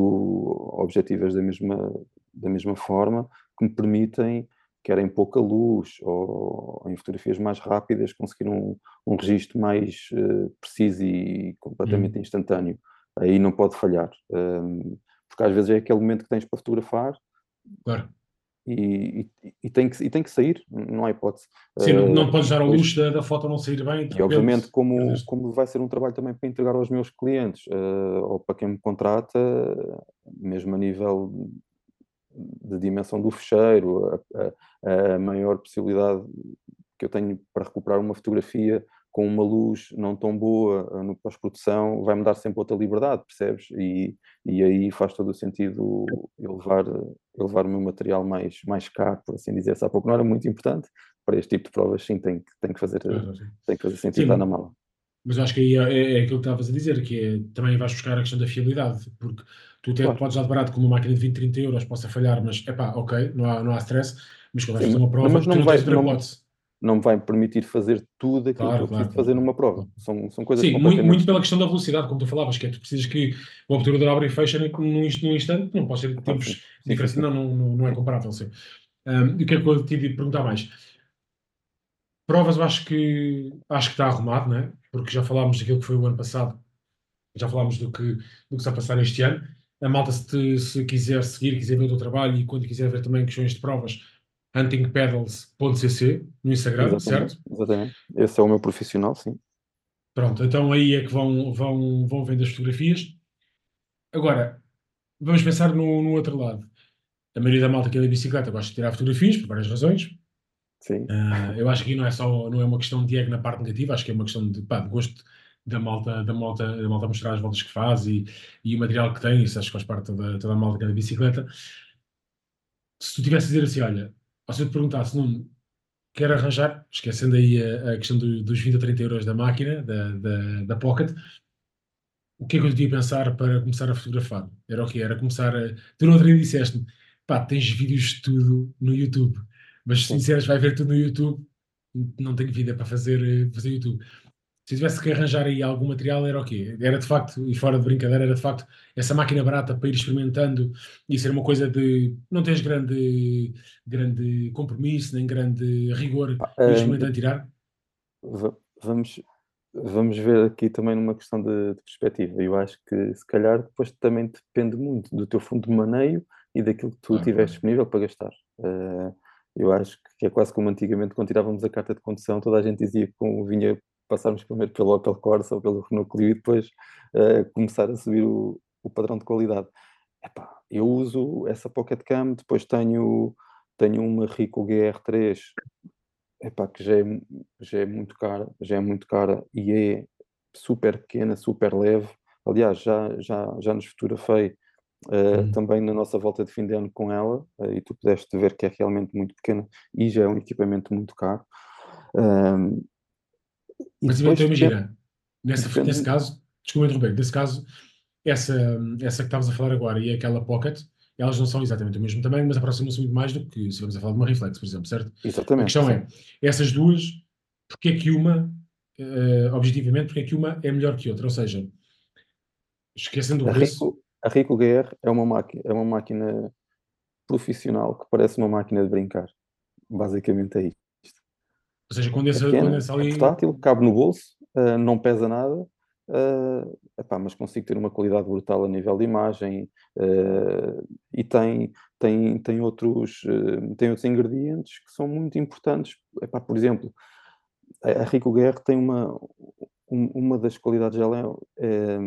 objetivas da mesma, da mesma forma, que me permitem, quer em pouca luz ou em fotografias mais rápidas, conseguir um, um registro mais eh, preciso e completamente instantâneo. Aí não pode falhar, um, porque às vezes é aquele momento que tens para fotografar Claro. e, e, e tem, que, e tem que sair, não há hipótese. Sim, não, não Eh, podes dar ao luxo da, da foto não sair bem. e obviamente, como, perdeste. como vai ser um trabalho também para entregar aos meus clientes eh, ou para quem me contrata, mesmo a nível de dimensão do fecheiro, a, a- a maior possibilidade que eu tenho para recuperar uma fotografia com uma luz não tão boa eh, no pós-produção, vai-me dar sempre outra liberdade, percebes? E, e aí faz todo o sentido eu levar, eu levar o meu material mais, mais caro, por assim dizer. Se há pouco não era muito importante, para este tipo de provas, sim, tem, que- tem que fazer, tem que fazer sentido Sim. na mala. Mas eu acho que aí é, é aquilo que estavas a dizer, que é, também vais buscar a questão da fiabilidade, porque tu até Claro. podes dar de barato com uma máquina de 20, 30 euros, possa falhar, mas é pá, ok, não há, não há stress, mas quando vais fazer uma prova, mas não não, vai- não-. Não vai permitir fazer tudo aquilo Claro, que eu claro, preciso fazer claro. numa prova. São, são coisas Sim, muito, completamente muito pela questão da velocidade, como tu falavas, que é tu precisas que o obturador abra e feche num, num inst- num instante, não pode ser Claro, tempos sim. Diferentes, sim, sim. não, não, não, não é comparável. Sim. Um, e o que é que eu te perguntar mais? Provas, eu acho que acho que está arrumado, né? Porque já falámos daquilo que foi o ano passado, já falámos do que, do que está a passar este ano. A malta, se, te- se quiser seguir, quiser ver o teu trabalho e quando quiser ver também questões de provas, huntingpedals.cc no Instagram, Exatamente, certo? exatamente. Esse é o meu profissional, sim. Pronto, então aí é que vão, vão, vão vendo as fotografias. Agora, vamos pensar no, no outro lado. A maioria da malta que anda de bicicleta gosta de tirar fotografias, por várias razões. Ah, eu acho que não é só não é uma questão de ego na parte negativa, acho que é uma questão de, pá, de gosto da malta, da malta, da malta mostrar as voltas que faz e, e o material que tem, isso acho que faz parte de toda, a malta que anda de bicicleta. Se tu tivesse a dizer assim, olha, ou se eu te perguntasse, Nuno, quero arranjar, esquecendo aí a, a questão do- dos 20 a 30 euros da máquina, da, da, da Pocket, o que é que eu devia pensar para começar a fotografar? Era o quê? Era começar a... Tu no outro dia disseste-me, pá, tens vídeos de tudo no YouTube, mas se disseres vai ver tudo no YouTube, não tenho vida para fazer, eh, fazer YouTube. Se tivesse que arranjar aí algum material, era o quê? Era de facto, e fora de brincadeira, era de facto essa máquina barata para ir experimentando e ser uma coisa de não tens grande, grande compromisso, nem grande rigor, Ah, experimentando tirar. Va- Vamos, vamos ver aqui também numa questão de, de perspectiva. Eu acho que se calhar depois também depende muito do teu fundo de maneio e daquilo que tu Claro, tiveres disponível para gastar. Eh, eu acho que é quase como antigamente quando tirávamos a carta de condução, toda a gente dizia que convinha passarmos primeiro pelo Opel Corsa ou pelo Renault Clio e depois eh, começar a subir o, o padrão de qualidade. Epá, eu uso essa Pocket Cam, depois tenho, tenho uma Ricoh GR3 epá, que já é, já é muito cara, já é muito cara e é super pequena, super leve. Aliás, já, já, já nos fotografei eh, Hum. também na nossa volta de fim de ano com ela eh, e tu pudeste ver que é realmente muito pequena e já é um equipamento muito caro. Mas depois então imagina, nessa, depende- nesse caso, desculpa interromper, nesse caso, essa, essa que estavas a falar agora e aquela Pocket, elas não são exatamente o mesmo tamanho, mas aproximam-se muito mais do que se estivermos a falar de uma Reflex, por exemplo, certo? A Exatamente. questão sim. é, essas duas, porque é que uma, eh, objetivamente, porque é que uma é melhor que outra? Ou seja, esquecendo o A preço, a Ricoh GR é uma máquina, é uma máquina profissional que parece uma máquina de brincar. Basicamente é isto. Ou seja, condensa, pequena, condensa é ali. portátil, cabe no bolso, uh, não pesa nada, uh, epá, mas consigo ter uma qualidade brutal a nível de imagem uh, e tem, tem, tem, outros, tem outros ingredientes que são muito importantes. Epá, por exemplo, a Rico Guerre tem uma, uma das qualidades dela é, é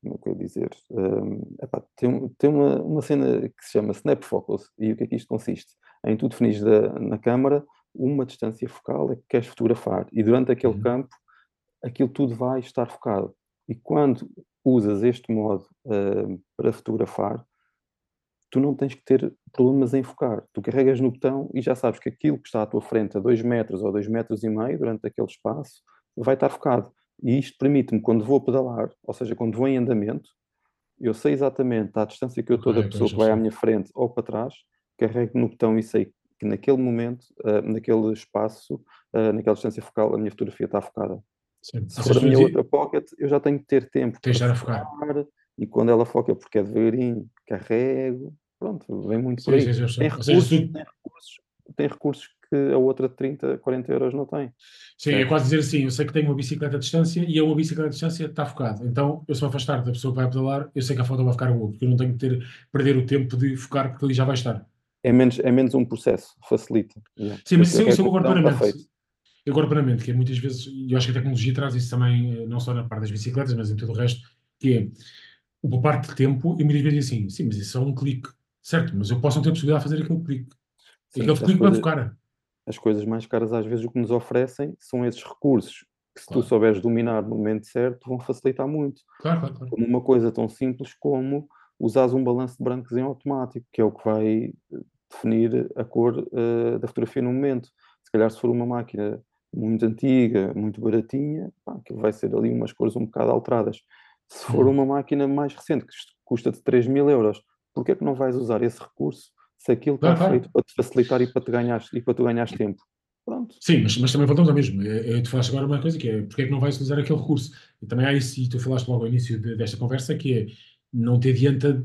como é que eu ia dizer? Um, epá, tem, tem uma, uma cena que se chama Snap Focus, e o que é que isto consiste? Em tu definires na câmara uma distância focal é que queres fotografar, e durante aquele uhum. campo aquilo tudo vai estar focado. E quando usas este modo uh, para fotografar, tu não tens que ter problemas em focar. Tu carregas no botão e já sabes que aquilo que está à tua frente a 2 metros ou 2 metros e meio durante aquele espaço vai estar focado. E isto permite-me, quando vou pedalar, ou seja, quando vou em andamento, eu sei exatamente a distância que eu estou da pessoa que vai à minha frente ou para trás, carrego no botão e sei que naquele momento, uh, naquele espaço, uh, naquela distância focal, a minha fotografia está focada. Sim. Se for a minha outra pocket, eu já tenho que ter tempo Tens para focar. focar. E quando ela foca, porque é devagarinho, carrego, pronto, vem muito sim, por aí. Sim, tem, recursos, seja, tem, recursos, tem recursos que a outra de 30, 40 euros não tem. Sim, é. é quase dizer assim, eu sei que tenho uma bicicleta à distância e a uma bicicleta à distância está focado. Então, eu se me afastar da pessoa que vai pedalar, eu sei que a foto vai ficar boa, porque eu não tenho que ter, perder o tempo de focar, porque ali já vai estar. É menos, é menos um processo, facilita. Sim, mas isso, isso eu concordo plenamente. Eu concordo plenamente, que é muitas vezes, e eu acho que a tecnologia traz isso também, eh, não só na parte das bicicletas, mas em todo o resto, que é o parte de tempo, e muitas vezes assim, sim, mas isso é um clique, certo, mas eu posso não ter possibilidade de fazer aquele clique. Sim, aquele clique vai focar as coisas mais caras às vezes o que nos oferecem são esses recursos que se claro. tu souberes dominar no momento certo vão facilitar muito. Claro, claro, claro. Como uma coisa tão simples como usares um balanço de brancos em automático, que é o que vai eh, definir a cor uh, da fotografia no momento. Se calhar se for uma máquina muito antiga, muito baratinha, pá, vai ser ali umas cores um bocado alteradas. Se for uma máquina mais recente, que custa de 3 mil euros, porquê é que não vais usar esse recurso se aquilo está claro, feito para te facilitar e para, te ganhares, e para tu ganhares tempo. Pronto. Sim, mas, mas também voltamos ao mesmo. É, é, tu falaste agora uma coisa que é porque é que não vais usar aquele recurso? E também há isso, e tu falaste logo ao início de, desta conversa, que é não te adianta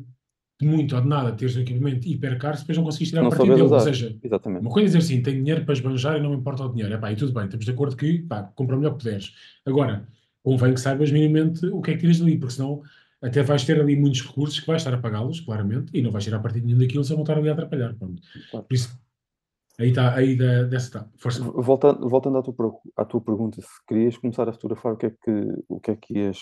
de muito ou de nada teres um equipamento hiper caro se depois não conseguires tirar não partido dele. Usar. Ou seja, Exatamente. uma coisa é dizer assim, tenho dinheiro para esbanjar e não me importa o dinheiro. Epá, e tudo bem, estamos de acordo que pá, compra o melhor que puderes. Agora, convém que saibas minimamente o que é que tiras dali, porque senão até vais ter ali muitos recursos que vais estar a pagá-los, claramente, e não vais tirar partido nenhum daquilo se vão estar ali a atrapalhar. Pronto. Claro. Por isso, aí está, aí da, dessa está. Força. Voltando, voltando à, tua, à tua pergunta, se querias começar a fotografar, o que é que, o que, é que, ias,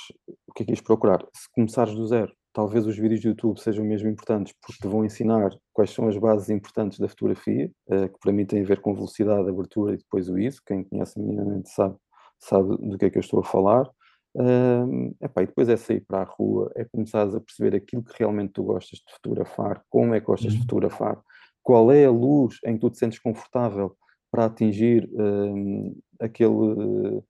o que, é que ias procurar? Se começares do zero, talvez os vídeos do YouTube sejam mesmo importantes porque te vão ensinar quais são as bases importantes da fotografia, eh, que para mim tem a ver com velocidade, abertura e depois o ISO. Quem conhece minimamente sabe, sabe do que é que eu estou a falar. Um, epá, e depois é sair para a rua, é começares a perceber aquilo que realmente tu gostas de fotografar, como é que gostas uhum. de fotografar, qual é a luz em que tu te sentes confortável para atingir um, aquele,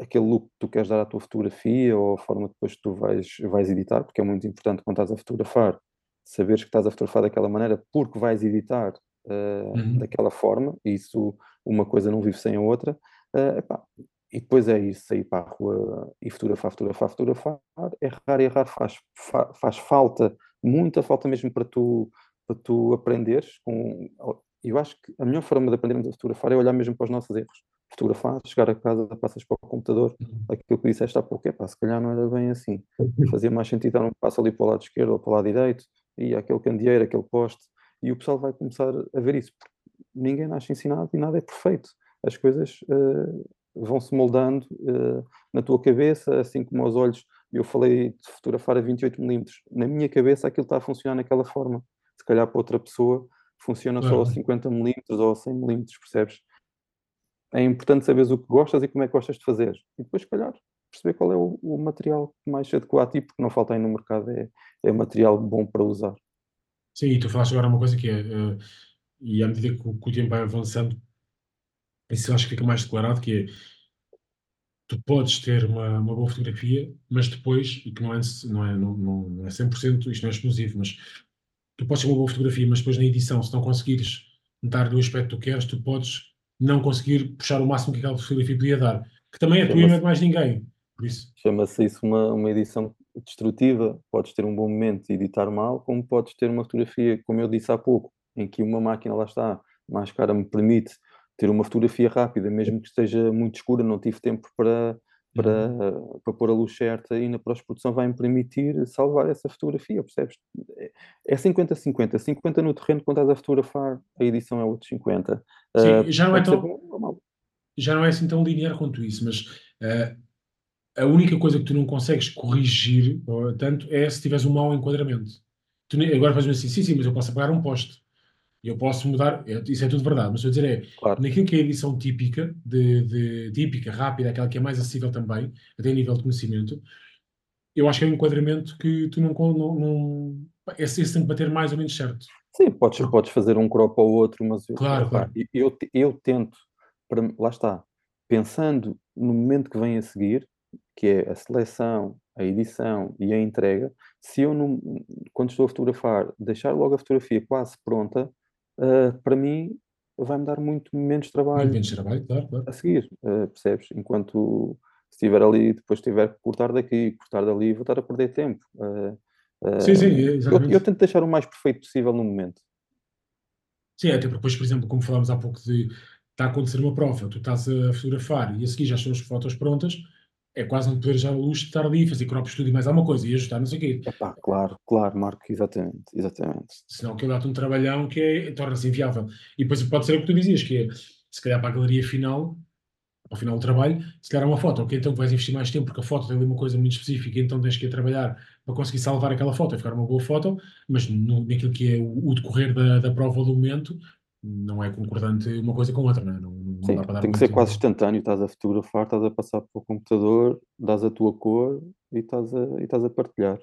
aquele look que tu queres dar à tua fotografia ou a forma depois que tu vais, vais editar, porque é muito importante quando estás a fotografar, saberes que estás a fotografar daquela maneira porque vais editar uh, uhum. daquela forma, isso uma coisa não vive sem a outra. Uh, epá, e depois é isso, sair para a rua e fotografar, fotografar, fotografar, errar, errar faz, faz falta, muita falta mesmo para tu, para tu aprenderes. Com, eu acho que a melhor forma de aprendermos a fotografar é olhar mesmo para os nossos erros. Fotografar, chegar a casa, passas para o computador, uhum. aquilo que disseste há pouco, é pá, se calhar não era bem assim. Fazia mais sentido dar um passo ali para o lado esquerdo ou para o lado direito, e aquele candeeiro, aquele poste, e o pessoal vai começar a ver isso. Ninguém nasce ensinado e nada é perfeito. As coisas uh, vão se moldando uh, na tua cabeça, assim como aos olhos. Eu falei de fotografar a 28 milímetros. Na minha cabeça aquilo está a funcionar naquela forma. Se calhar para outra pessoa funciona só a 50 milímetros ou a 100 milímetros, percebes? É importante saberes o que gostas e como é que gostas de fazer. E depois, se calhar, perceber qual é o, o material mais se adequa a ti, porque não falta aí no mercado, é, é material bom para usar. Sim, e tu falaste agora uma coisa que é, uh, e à medida que o, que o tempo vai avançando, isso eu acho que fica mais declarado que é tu podes ter uma, uma boa fotografia, mas depois, e que não é, não é, não, não é 100%, isto não é exclusivo, mas tu podes ter uma boa fotografia, mas depois na edição, se não conseguires dar do aspecto que tu queres, tu podes não conseguir puxar o máximo que aquela fotografia podia dar, que também é tua e não é de mais ninguém. Por isso. Chama-se isso uma, uma edição destrutiva. Podes ter um bom momento e editar mal, como podes ter uma fotografia, como eu disse há pouco, em que uma máquina lá está mais cara me permite ter uma fotografia rápida, mesmo que esteja muito escura, não tive tempo para, para, uhum. para pôr a luz certa e na pós-produção vai-me permitir salvar essa fotografia, percebes? É 50-50, 50 no terreno quando estás a fotografar, a edição é outros 50. Sim, uh, já não é tão... Bom, já não é assim tão linear quanto isso, mas uh, a única coisa que tu não consegues corrigir tanto é se tiveres um mau enquadramento. Tu, agora fazes assim, sim, sim, mas eu posso apagar um poste. Eu posso mudar, é, isso é tudo verdade, mas estou a dizer é, claro. naquilo que é a edição típica, de, de, típica, rápida, aquela que é mais acessível também, até a nível de conhecimento, eu acho que é um enquadramento que tu não. não, não esse, esse tem que bater mais ou menos certo. Sim, podes, podes fazer um crop ou outro, mas eu, claro, claro. Eu, eu, tento, para, lá está, pensando no momento que vem a seguir, que é a seleção, a edição e a entrega, se eu, não, quando estou a fotografar, deixar logo a fotografia quase pronta, uh, para mim vai-me dar muito menos trabalho, muito menos trabalho claro, claro. a seguir, uh, percebes? Enquanto se estiver ali, depois tiver que cortar daqui, cortar dali, vou estar a perder tempo. Uh, sim, sim, exatamente. Eu, eu, tento deixar o mais perfeito possível no momento. Sim, até depois, por exemplo, como falámos há pouco de está a acontecer uma prova, tu estás a fotografar e a seguir já estão as fotos prontas, é quase não poder já luxo de estar ali, fazer crop studio mais alguma coisa e ajustar, não sei o quê. Epá, claro, claro, Marco, exatamente, exatamente. Senão aquilo dá-te um trabalhão que é, torna-se inviável. E depois pode ser o que tu dizias, que é, se calhar para a galeria final, ao final do trabalho, se calhar é uma foto, ok, então vais investir mais tempo porque a foto tem ali uma coisa muito específica, então tens que ir trabalhar para conseguir salvar aquela foto e ficar uma boa foto, mas no, naquilo que é o, o decorrer da, da prova do momento, não é concordante uma coisa com outra, não é? Não, não Sim, tem que ser quase instantâneo, estás a fotografar, estás a passar para o computador, dás a tua cor e estás a, e estás a partilhar.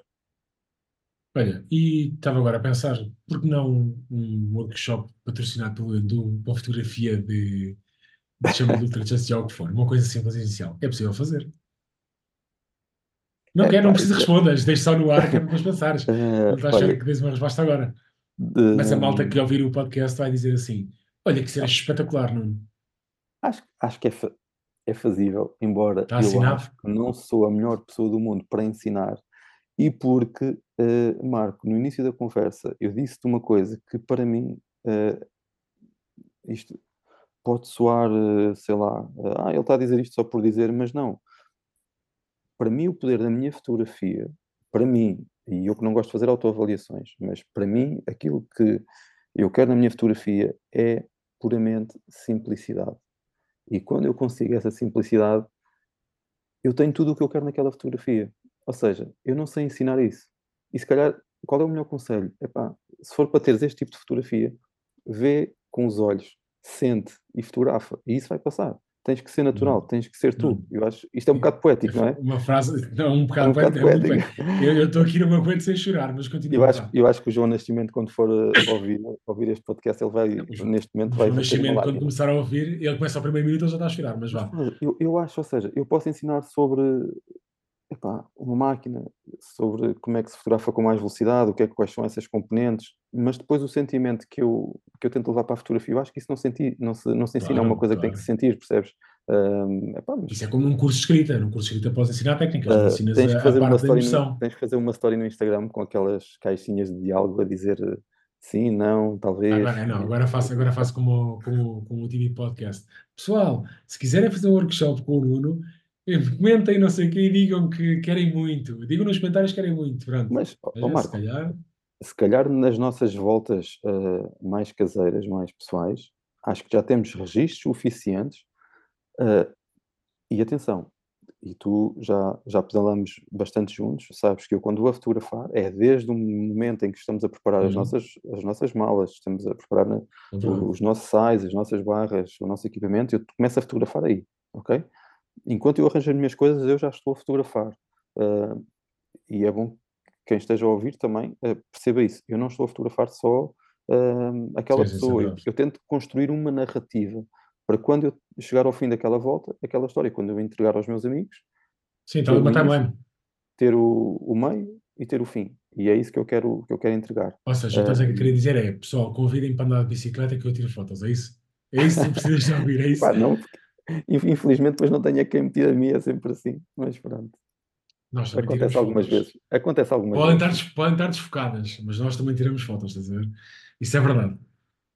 Olha, e estava agora a pensar, por que não um workshop patrocinado pelo Endu para fotografia de, de chama de Ultra Just Jogo for, uma coisa simples e inicial. É possível fazer. Não é, quero, não precisa é... respondas, deixa só no ar que é para pensares. não estás a que dês uma resposta agora. De... Mas a malta que ouvir o podcast vai dizer assim: Olha, que será espetacular, Nuno. Acho, acho que é, fa é fazível, embora Está eu acho que não sou a melhor pessoa do mundo para ensinar, e porque, uh, Marco, no início da conversa, eu disse-te uma coisa que para mim uh, isto pode soar, uh, sei lá, ah, ele está a dizer isto só por dizer, mas não. Para mim, o poder da minha fotografia, para mim, e eu que não gosto de fazer autoavaliações, mas para mim aquilo que eu quero na minha fotografia é puramente simplicidade. E quando eu consigo essa simplicidade, eu tenho tudo o que eu quero naquela fotografia. Ou seja, eu não sei ensinar isso. E se calhar, qual é o melhor conselho? Epá, se for para teres este tipo de fotografia, vê com os olhos, sente e fotografa. E isso vai passar tens que ser natural, tens que ser tu. Eu acho, isto é um bocado poético, não é? Uma frase, não, um bocado, é um bocado poético. É eu estou aqui no meu momento sem chorar, mas continua. Eu acho, eu acho que o João Nascimento, quando for uh, ouvir, ouvir este podcast, ele vai, neste momento, vai. O Nascimento, quando começar a ouvir, ele começa ao primeiro minuto, ele já está a chorar, mas vá. Eu, eu acho, ou seja, eu posso ensinar sobre epá, uma máquina, sobre como é que se fotografa com mais velocidade, o que é, quais são essas componentes, mas depois o sentimento que eu, que eu tento levar para a fotografia, eu acho que isso não, senti, não, se, não se ensina, claro, é uma coisa claro. que tem que se sentir, percebes? Um, epá, mas... Isso é como num curso de escrita, num curso de escrita podes ensinar técnicas, uh, ensinas tens a, fazer a uma story no, Tens que fazer uma história no Instagram com aquelas caixinhas de diálogo a dizer sim, não, talvez. Agora, não, agora faço, agora faço como, como, como o TV Podcast. Pessoal, se quiserem fazer um workshop com o Nuno, comentem não sei o que e digam que querem muito. Digam nos comentários que querem muito. Pronto. Mas, oh, Marco, se calhar... se calhar nas nossas voltas uh, mais caseiras, mais pessoais, acho que já temos registros suficientes. Uh, e atenção, e tu já, já pedalamos bastante juntos, sabes que eu quando vou a fotografar é desde o momento em que estamos a preparar uhum. as, nossas, as nossas malas, estamos a preparar uhum. os nossos sais, as nossas barras, o nosso equipamento, eu começo a fotografar aí, ok? Enquanto eu arranjo as minhas coisas, eu já estou a fotografar. Uh, e é bom que quem esteja a ouvir também uh, perceba isso. Eu não estou a fotografar só uh, aquela sim, pessoa. eu, eu, tento construir uma narrativa para quando eu chegar ao fim daquela volta, aquela história, quando eu entregar aos meus amigos. Sim, está uma timeline. Ter o, o meio e ter o fim. E é isso que eu quero, que eu quero entregar. Ou seja, estás a querer dizer é, pessoal, convidem para andar de bicicleta que eu tiro fotos, é isso? É isso que precisas de ouvir, é isso? Pá, não, porque Infelizmente, depois não tenho a quem me tira a mim, é sempre assim, mas pronto. Nós Acontece algumas fotos. vezes. Acontece algumas podem vezes. Estar, podem estar desfocadas, mas nós também tiramos fotos, estás a ver? Isso é verdade.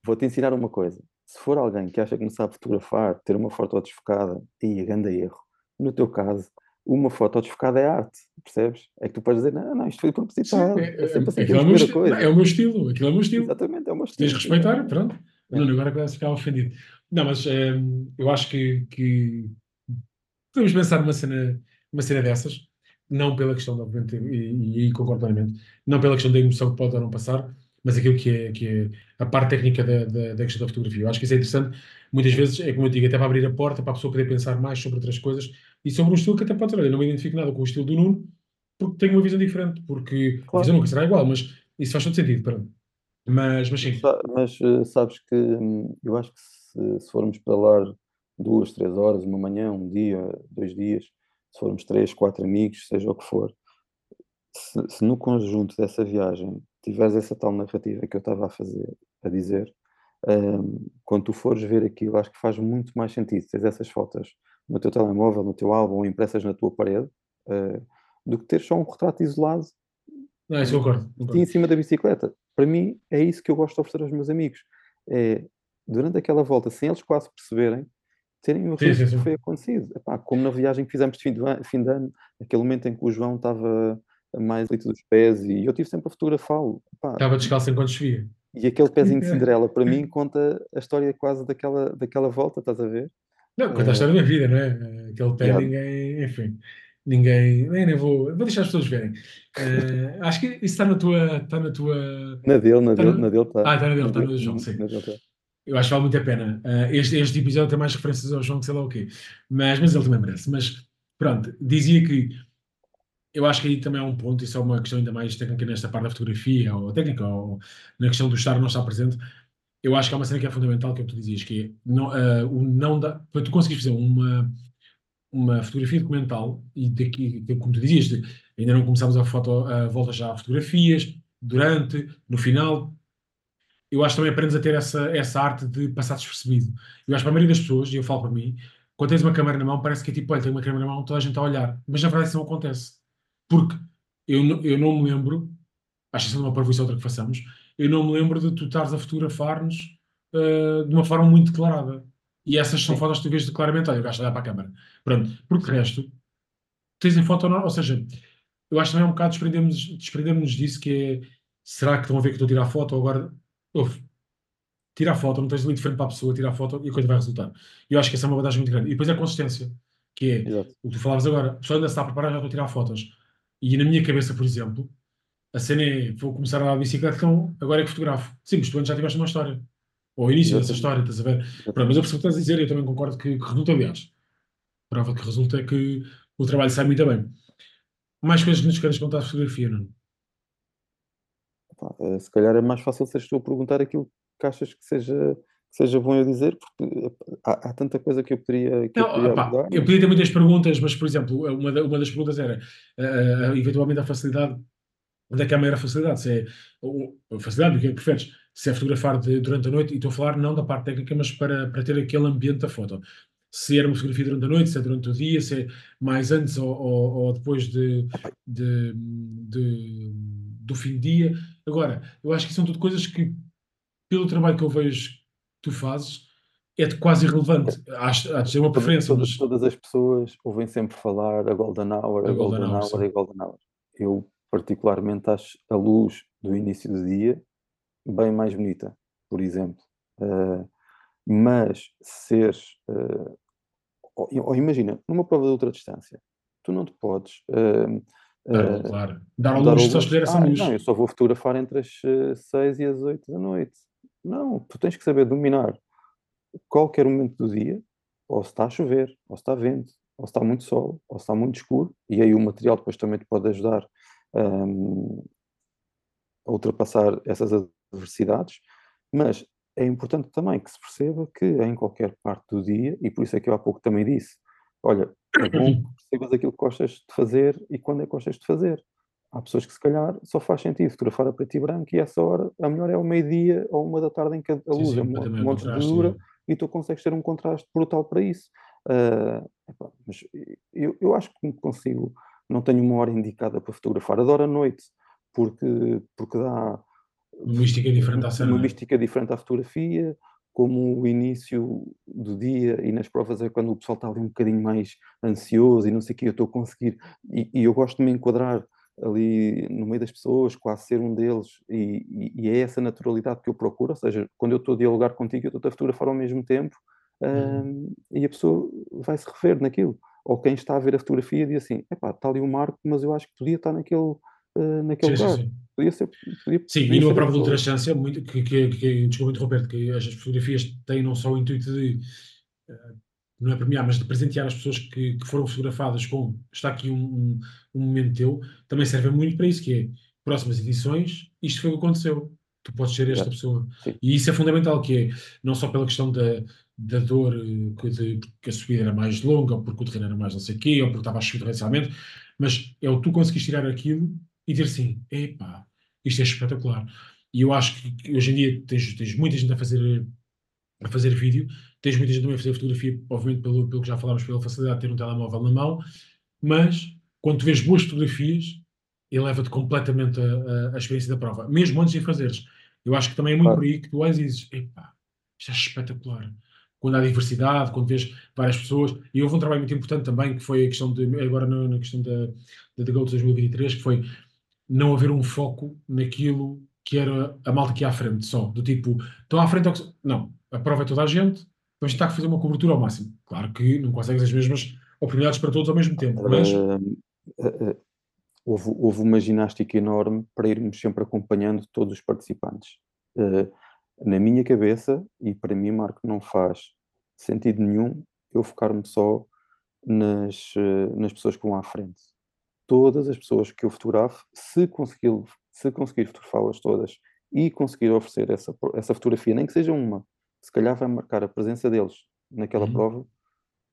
Vou-te ensinar uma coisa. se for alguém que acha que não sabe fotografar, ter uma foto desfocada, e grande erro. No teu caso, uma foto desfocada é arte, percebes? É que tu podes dizer, não, não, isto foi propositado. Sim, é, sempre assim aquilo é, o meu coisa. é o meu estilo, aquilo é o meu estilo. Exatamente, é uma Tens de respeitar, pronto. É. Nuno, agora começa a ficar ofendido. Não, mas hum, eu acho que, que podemos pensar numa cena, uma cena dessas, não pela questão, de, obviamente, e, e aí concordo plenamente, não pela questão da emoção que pode ou não passar, mas aquilo que é, que é a parte técnica da, da, da questão da fotografia. Eu acho que isso é interessante. Muitas vezes, é como eu digo, até para abrir a porta para a pessoa poder pensar mais sobre outras coisas e sobre um estilo que até pode ter. Olha, eu não me identifico nada com o estilo do Nuno porque tenho uma visão diferente, porque a Claro. visão nunca será igual, mas isso faz todo sentido. Pronto. Mas, mas sim, Mas eh, sabes que hum, eu acho que se, se formos para lá duas, três horas, uma manhã, um dia, dois dias, se formos três, quatro amigos, seja o que for, se, se no conjunto dessa viagem tiveres essa tal narrativa que eu estava a fazer, a dizer, hum, quando tu fores ver aquilo, acho que faz muito mais sentido teres essas fotos no teu telemóvel, no teu álbum, impressas na tua parede, eh, do que ter só um retrato isolado não, isso concordo. concordo. em cima da bicicleta. Para mim, é isso que eu gosto de oferecer aos meus amigos. É, durante aquela volta, sem eles quase perceberem, terem o risco sim, que sim. foi acontecido. Epá, como na viagem que fizemos de fim de, an- fim de ano, aquele momento em que o João estava mais lito dos pés e eu tive sempre a fotografá-lo. Estava descalço enquanto chovia. E aquele pezinho de. Cinderela, para mim, conta a história quase daquela, daquela volta, estás a ver? Não, conta a história da vida, não é? Aquele pé, Yeah. ninguém, enfim, ninguém, nem, nem vou, vou deixar as pessoas verem. Eh, acho que isso está na tua, está na tua, Na dele, na dele, na dele está. Ah, está na dele, está no do João, sim. Na dele tá. Eu acho que vale muito a pena. Eh, este, este episódio tem mais referências ao João que sei lá o quê, mas, mas ele também merece. Mas pronto, dizia que eu acho que aí também há um ponto, isso é uma questão ainda mais técnica nesta parte da fotografia, ou técnica, ou na questão do estar ou não estar presente. Eu acho que há uma cena que é fundamental, que é o que tu dizias, que é não, eh, o não dá, para tu conseguires fazer uma, uma fotografia documental, e daqui, como tu dizias, ainda não começámos a, foto, a volta já a fotografias, durante, no final, eu acho que também aprendes a ter essa, essa arte de passar despercebido. Eu acho que para a maioria das pessoas, e eu falo para mim, quando tens uma câmera na mão, parece que é tipo, olha, tenho uma câmera na mão, toda a gente está a olhar. Mas na verdade isso não acontece. Porque eu, não- eu não me lembro, acho que isso é uma parvoíce outra que façamos, eu não me lembro de tu estares a fotografar-nos eh, de uma forma muito declarada. E essas são Sim. fotos que tu vês claramente, olha, o gajo olhar para a câmara. Pronto, porque de resto, tens em foto, ou seja, eu acho também é um bocado desprendermos, desprendermos disso, que é, será que estão a ver que estou a tirar foto ou agora, ouve, tira a foto, não tens ali de frente para a pessoa, tira a foto e a coisa vai resultar. E eu acho que essa é uma vantagem muito grande. E depois a consistência, que é, Exato. o que tu falavas agora, a pessoa ainda se está a preparar, já estou a tirar fotos. E na minha cabeça, por exemplo, a cena é, vou começar a andar de bicicleta, então agora é que fotografo. Sim, mas tu antes já tiveste uma história. Ou o início dessa história, estás a ver? Pronto, mas eu percebo o que estás a dizer e eu também concordo que, que resulta, aliás. A prova que resulta é que o trabalho sai muito bem. Mais coisas que nos queres contar de fotografia, não? Pá, eh, se calhar é mais fácil seres tu a perguntar aquilo que achas que seja, que seja bom eu dizer, porque epá, há, há tanta coisa que eu poderia, que eu Não, poderia opá, abordar. eu podia ter muitas perguntas, mas, por exemplo, uma, da- uma das perguntas era, eh, eh, eventualmente, a facilidade, onde é que há a maior facilidade? Se é o- a facilidade, o que é que preferes? Se é fotografar de- durante a noite, e estou a falar não da parte técnica, mas para, para ter aquele ambiente da foto. Se era uma fotografia durante a noite, se é durante o dia, se é mais antes ou, ou- ou depois de, de- de- do fim de dia. Agora, eu acho que são tudo coisas que, pelo trabalho que eu vejo que tu fazes, é de quase irrelevante. Há, há de ter uma preferência, todas, mas todas as pessoas ouvem sempre falar a Golden Hour, a, A Golden Golden, Hour, a Golden Hour. Eu, particularmente, acho a luz do início do dia bem mais bonita, por exemplo. Eh, mas seres. eh, ou, ou imagina, numa prova de ultra distância, tu não te podes. eh, Claro, eh, claro. Dar ao ao só luxo. escolher essa Ah, luz. Não, eu só vou fotografar entre as 6 e as 8 da noite. Não, tu tens que saber dominar qualquer momento do dia, ou se está a chover, ou se está vento, ou se está muito sol, ou se está muito escuro, e aí o material depois também te pode ajudar hum, a ultrapassar essas adversidades, mas é importante também que se perceba que em qualquer parte do dia, e por isso é que eu há pouco também disse, olha, é bom que percebas aquilo que gostas de fazer e quando é que gostas de fazer. Há pessoas que se calhar só faz sentido fotografar a preto e branco e essa hora, a melhor é o meio-dia ou uma da tarde em que a Sim, luz sim, é para um monte de dura sim. e tu consegues ter um contraste brutal para isso. Ah, epá, mas eu, eu acho que consigo, não tenho uma hora indicada para fotografar, adoro a noite, porque, porque dá Uma mística diferente à cena, uma é? mística diferente à fotografia, como o início do dia e nas provas é quando o pessoal está ali um bocadinho mais ansioso e não sei o que, eu estou a conseguir, e, e, eu gosto de me enquadrar ali no meio das pessoas, quase ser um deles, e, e, é essa naturalidade que eu procuro, ou seja, quando eu estou a dialogar contigo, eu estou a fotografar ao mesmo tempo, uhum. e a pessoa vai se refer naquilo, ou quem está a ver a fotografia diz assim, epá, está ali o Marco, mas eu acho que podia estar naquele, uh, naquele sim, lugar. Sim, sim. Podia ser. Podia, sim, podia e numa prova de ultrachância, muito, que, que, que, desculpa interromper, que as fotografias têm não só o intuito de. Uh, não é premiar, mas de presentear as pessoas que, que foram fotografadas com está aqui um, um, um, momento teu, também serve muito para isso, que é próximas edições, isto foi o que aconteceu. Tu podes ser esta pessoa. Sim. E isso é fundamental, que é não só pela questão da, da dor, eh, que, de, porque a subida era mais longa, ou porque o terreno era mais não sei o quê, ou porque estava a chover mas é o tu conseguires tirar aquilo e dizer assim, epá, isto é espetacular. E eu acho que hoje em dia tens, tens muita gente a fazer, a fazer vídeo, tens muita gente também a fazer fotografia, obviamente pelo, pelo que já falámos, pela facilidade de ter um telemóvel na mão, mas quando tu vês boas fotografias, eleva-te completamente a, a, a, experiência da prova, mesmo antes de fazeres. Eu acho que também é muito por aí que tu olhas e dizes, epá, isto é espetacular. Quando há diversidade, quando vês várias pessoas, e houve um trabalho muito importante também, que foi a questão de, agora na, na questão da, da The Gold 2023, que foi não haver um foco naquilo que era a malta aqui à frente só, do tipo, estão à frente, não, a prova é toda a gente, vamos tentar fazer uma cobertura ao máximo. Claro que não consegues as mesmas oportunidades para todos ao mesmo tempo, mas... Uh, uh, uh, houve, houve uma ginástica enorme para irmos sempre acompanhando todos os participantes. na minha cabeça, e para mim, Marco, não faz sentido nenhum eu focar-me só nas, nas pessoas que vão à frente todas as pessoas que eu fotografo, se conseguir, se conseguir fotografá-las todas e conseguir oferecer essa, essa fotografia, nem que seja uma, se calhar vai marcar a presença deles naquela uhum. prova,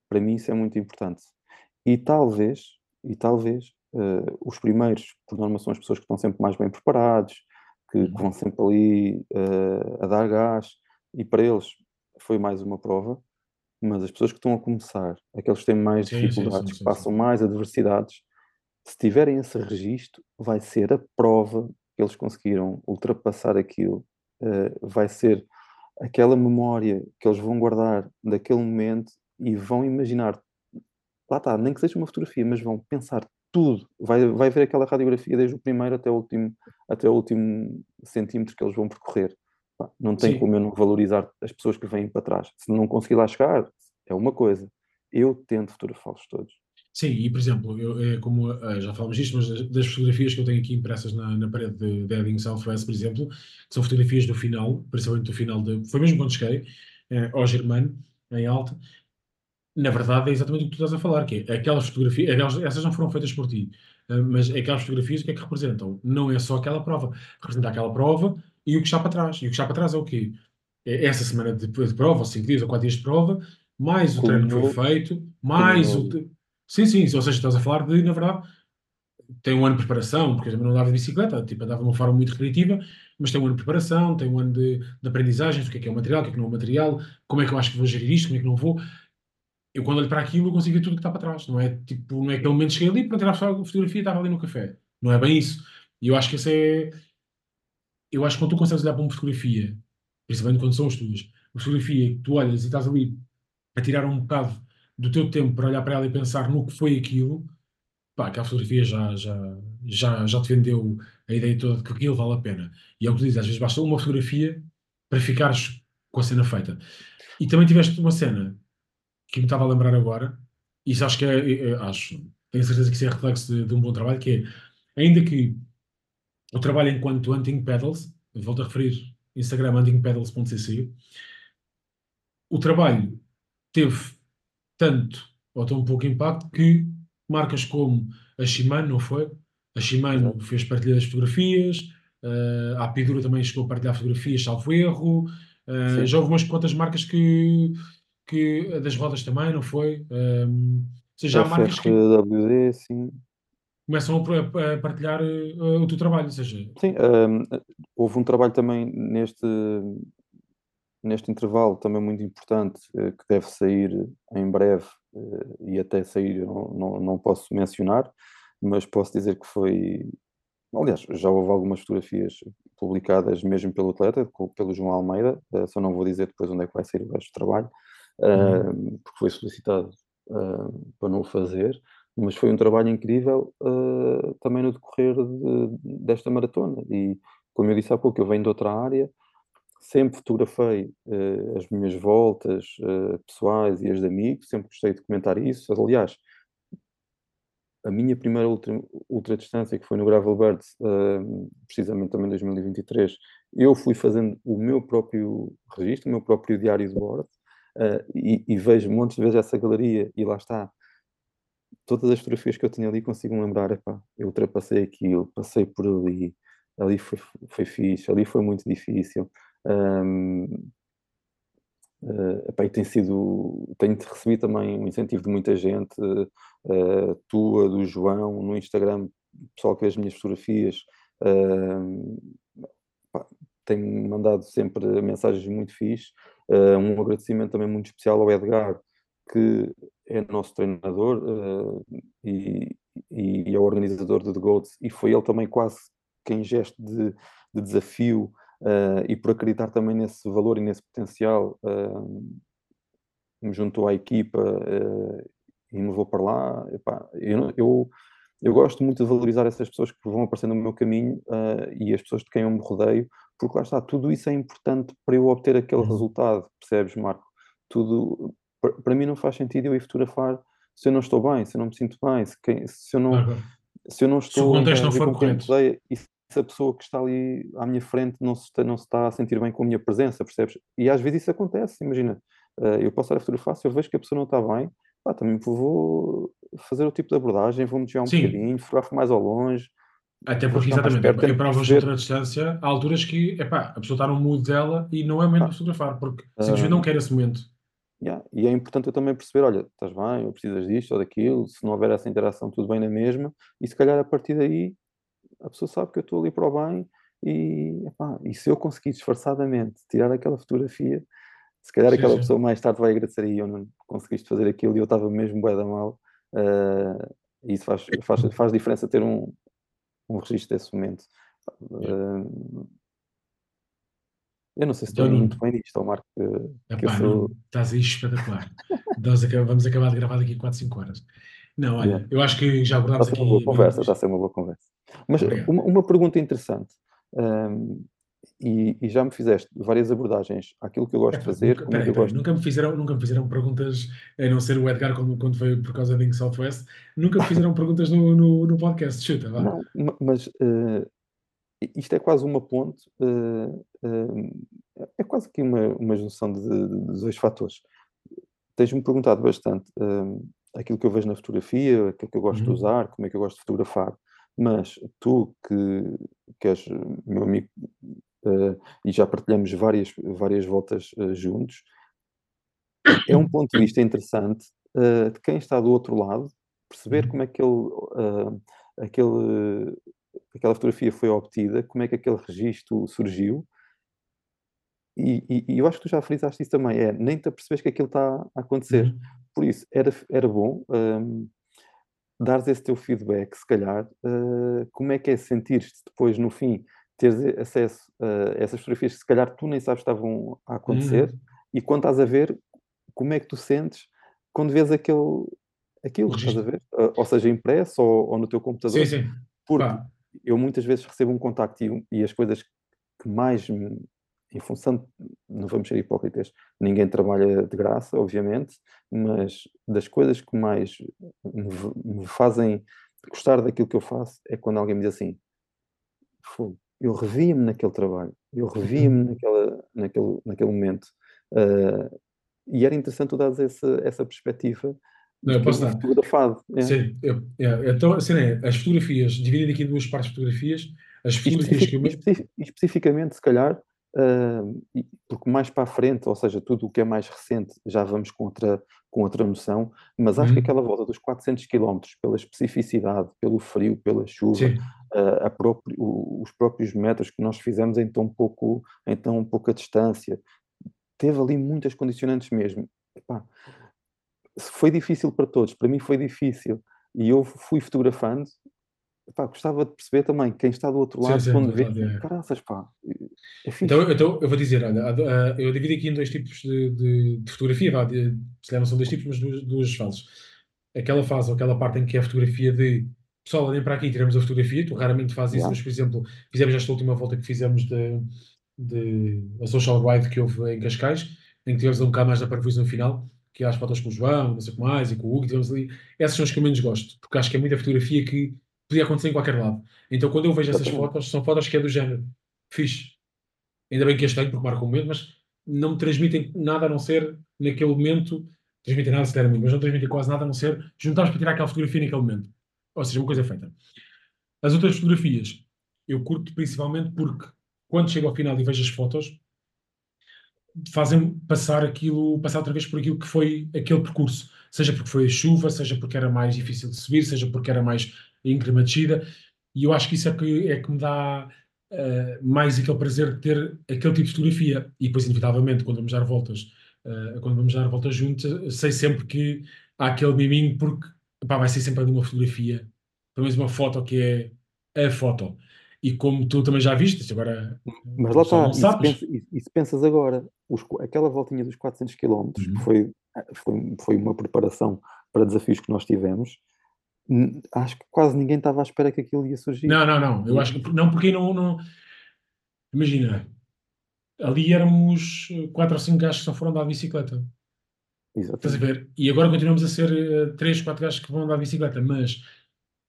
para mim isso é muito importante. E talvez, e talvez, uh, os primeiros, por norma, são as pessoas que estão sempre mais bem preparados, que, que vão sempre ali uh, a dar gás, e para eles foi mais uma prova, mas as pessoas que estão a começar, aqueles que têm mais sim, dificuldades, sim, sim, que passam mais adversidades, se tiverem esse registro, vai ser a prova que eles conseguiram ultrapassar aquilo, uh, vai ser aquela memória que eles vão guardar daquele momento e vão imaginar, lá está, nem que seja uma fotografia, mas vão pensar tudo, vai, vai ver aquela radiografia desde o primeiro até o último, até o último centímetro que eles vão percorrer. Não tem Sim. como eu não valorizar as pessoas que vêm para trás. Se não conseguir lá chegar, é uma coisa. Eu tento fotografá-los todos. Sim, e por exemplo, eu, é como uh, já falamos disto, mas das, fotografias que eu tenho aqui impressas na, na parede de, de Edding Southwest, por exemplo, que são fotografias do final, principalmente do final de. Foi mesmo quando cheguei uh, ao Germano, em alta. Na verdade, é exatamente o que tu estás a falar, que é aquelas fotografias, aquelas, essas não foram feitas por ti, uh, mas aquelas fotografias o que é que representam? Não é só aquela prova, representa aquela prova e o que está para trás. E o que está para trás é o quê? É essa semana de, de prova, ou 5 dias ou 4 dias de prova, mais o treino que foi feito, mais o. Sim, sim, ou seja, estás a falar de, na verdade, tem um ano de preparação, porque eu também não andava de bicicleta, tipo, andava de uma forma muito recreativa, mas tem um ano de preparação, tem um ano de, de aprendizagem, o que é que é o material, o que é que não é o material, como é que eu acho que vou gerir isto, como é que não vou. Eu, quando olho para aquilo, eu consigo ver tudo o que está para trás. Não é tipo, não é que aquele momento cheguei ali para tirar a fotografia e estava ali no café. Não é bem isso. E eu acho que esse é. Eu acho que quando tu consegues olhar para uma fotografia, principalmente quando são as tuas, uma fotografia que tu olhas e estás ali a tirar um bocado do teu tempo para olhar para ela e pensar no que foi aquilo, pá, aquela fotografia já, já, já, já te vendeu a ideia toda de que aquilo vale a pena. E é o que dizes, às vezes basta uma fotografia para ficares com a cena feita. E também tiveste uma cena que me estava a lembrar agora, e isso acho que é, é, é acho, tenho certeza que isso é reflexo de, de, um bom trabalho, que é, ainda que o trabalho enquanto Hunting Pedals, volto a referir Instagram huntingpedals.cc, o trabalho teve tanto ou tão pouco impacto que marcas como a Shimano, não foi? A Shimano fez partilha das fotografias, uh, a Apidura também chegou a partilhar fotografias, salvo erro. Uh, já houve umas quantas marcas que, que das rodas também, não foi? Um, ou seja, há marcas que WD, sim. começam a, a partilhar uh, o teu trabalho, ou seja... Sim, um, houve um trabalho também neste, neste intervalo também muito importante, eh, que deve sair em breve eh, e até sair não, não, não posso mencionar, mas posso dizer que foi. Aliás, já houve algumas fotografias publicadas mesmo pelo atleta, pelo João Almeida, uh, só não vou dizer depois onde é que vai sair o resto do trabalho, uhum. porque foi solicitado para não o fazer, mas foi um trabalho incrível também no decorrer de, desta maratona. E, como eu disse há pouco, eu venho de outra área, sempre fotografei uh, as minhas voltas uh, pessoais e as de amigos, sempre gostei de comentar isso. Aliás, a minha primeira ultra, ultra distância, que foi no Gravel Birds, uh, precisamente também em 2023, eu fui fazendo o meu próprio registro, o meu próprio diário de bordo, e, e, vejo montes de vezes essa galeria, e lá está. Todas as fotografias que eu tinha ali consigo lembrar, epá, eu ultrapassei aquilo, passei por ali, ali foi, foi fixe, ali foi muito difícil. Um, uh, epá, e tem sido, tenho recebido também um incentivo de muita gente, uh, tua, do João, no Instagram, pessoal que vê as minhas fotografias, uh, tem mandado sempre mensagens muito fixe. Uh, um agradecimento também muito especial ao Edgar, que é nosso treinador e, e, é o organizador do The Goats, e foi ele também quase quem gesto de, de desafio uh, e por acreditar também nesse valor e nesse potencial, uh, me juntou à equipa uh, e me levou para lá. Epá, eu, eu, eu, gosto muito de valorizar essas pessoas que vão aparecendo no meu caminho e as pessoas de quem eu me rodeio, porque lá está, tudo isso é importante para eu obter aquele uhum. resultado, percebes, Marco? Tudo, para mim não faz sentido eu ir fotografar se eu não estou bem, se eu não me sinto bem, se, se eu não, se eu não estou se o contexto não for correto. e se a pessoa que está ali à minha frente não se, está, não se está a sentir bem com a minha presença, percebes? E às vezes isso acontece, imagina, eh, eu posso estar a fotografar, se eu vejo que a pessoa não está bem, pá, também vou fazer o tipo de abordagem, vou-me desviar um Sim. bocadinho, fotografo mais ao longe. Até porque, exatamente, perto, em provas de outra distância, há alturas que, epá, a pessoa está no mood dela e não é momento ah, de fotografar, porque simplesmente uh, não quer esse momento. Yeah. E é importante eu também perceber, olha, estás bem, ou precisas disto ou daquilo, se não houver essa interação, tudo bem na mesma, e se calhar a partir daí a pessoa sabe que eu estou ali para o bem e, epá, e se eu conseguir disfarçadamente tirar aquela fotografia, se calhar sim, aquela sim. pessoa mais tarde vai agradecer e eu não conseguiste fazer aquilo e eu estava mesmo bué da mal. Uh, isso faz, faz, faz diferença ter um, um registro desse momento. Uh, eu não sei se estou então, muito bem nisto, Marco. Que, epá, sou... estás aí espetacular. Nós vamos acabar de gravar daqui 4, 5 horas. Não, olha, yeah. eu acho que já abordámos aqui. Está a ser uma boa conversa, está a ser uma boa conversa. Mas uma, uma, pergunta interessante, um, e, e, já me fizeste várias abordagens àquilo que eu gosto de fazer. Nunca, peraí, é peraí, gosto... nunca, me fizeram, nunca me fizeram perguntas, a não ser o Edgar quando, quando veio por causa da Ink Southwest, nunca me fizeram perguntas no, no, no, podcast. Chuta, vá. Não, mas uh, isto é quase uma ponte, uh, uh, é quase que uma, uma junção de, de dois fatores. Tens-me perguntado bastante aquilo que eu vejo na fotografia, aquilo que eu gosto uhum. de usar, como é que eu gosto de fotografar. Mas tu, que, que és meu amigo uh, e já partilhamos várias, várias voltas uh, juntos, é um ponto de vista interessante uh, de quem está do outro lado, perceber uhum. como é que ele, aquele, aquela fotografia foi obtida, como é que aquele registro surgiu. E, e, e, eu acho que tu já frisaste isso também, é nem te apercebes que aquilo está a acontecer. Uhum. Por isso, era, era bom um, dares esse teu feedback, se calhar, uh, como é que é sentir-te depois, no fim, teres acesso a essas fotografias que se calhar tu nem sabes que estavam a acontecer, uhum. e quando estás a ver, como é que tu sentes quando vês aquele, aquilo, estás a ver? Ou seja, impresso ou, ou, no teu computador. Sim, sim. Porque Pá. eu muitas vezes recebo um contacto e, e as coisas que mais me, em função, não vamos ser hipócritas, ninguém trabalha de graça, obviamente, mas das coisas que mais me, fazem gostar daquilo que eu faço é quando alguém me diz assim: eu revia-me naquele trabalho, eu revia-me naquela, naquele, naquele momento. Uh, e era interessante tu dares essa, essa perspectiva não, eu posso dar. Fotografado. É. Sim, eu, é, então, assim, é, as fotografias, dividindo aqui em duas partes de fotografias, as fotografias que eu... Especificamente, se calhar, porque mais para a frente, ou seja, tudo o que é mais recente, já vamos com outra, com outra noção, mas acho uhum. que aquela volta dos 400 km, pela especificidade, pelo frio, pela chuva, uh, próprio, os próprios metros que nós fizemos em tão, pouco, em tão pouca distância, teve ali muitas condicionantes mesmo. Epá, foi difícil para todos, para mim foi difícil, e eu fui fotografando pá, gostava de perceber também quem está do outro lado, sim, quando do vê, é. caraças, pá, é fixe. Então, então eu vou dizer, olha, há- há- eu divido aqui em dois tipos de, de- de fotografia, vá, de, se calhar não são dois tipos, mas duas, duas fases. Aquela fase ou aquela parte em que é a fotografia de pessoal, olhem para aqui tiramos a fotografia, tu raramente fazes isso, Yeah. mas por exemplo, fizemos esta última volta que fizemos de, de a social ride que houve em Cascais, em que tivemos um bocado mais da parvoíce no final, que é as fotos com o João, não sei o que mais, e com o Hugo, tivemos ali. Essas são as que eu menos gosto, porque acho que é muita fotografia que podia acontecer em qualquer lado. Então quando eu vejo essas fotos, são fotos que é do género, fixe. Ainda bem que este tenho, porque marca um momento, mas não me transmitem nada a não ser naquele momento, transmitem nada, muito, mas não transmitem quase nada a não ser juntarmos para tirar aquela fotografia naquele momento. Ou seja, uma coisa feita. As outras fotografias, eu curto principalmente porque quando chego ao final e vejo as fotos, fazem passar aquilo, passar outra vez por aquilo que foi aquele percurso. Seja porque foi a chuva, seja porque era mais difícil de subir, seja porque era mais íngreme a descida. E eu acho que isso é que, é que me dá eh, mais aquele prazer de ter aquele tipo de fotografia. E depois, inevitavelmente, quando vamos dar voltas, eh, quando vamos dar voltas juntos, sei sempre que há aquele miminho, porque pá, vai ser sempre ali uma fotografia, pelo menos uma foto que é a foto. E como tu também já viste, agora Mas lá está, e se, sabe, mas- pensa- e- se pensas agora, os qu- aquela voltinha dos 400 km Uhum. foi, foi, foi uma preparação para desafios que nós tivemos, acho que quase ninguém estava à espera que aquilo ia surgir. Não, não, não. Eu acho que não, porque não, não. Imagina, ali éramos eh, quatro ou cinco gajos que só foram de bicicleta. Estás a Exatamente. ver? E agora continuamos a ser eh, três, quatro gajos que vão andar de bicicleta, mas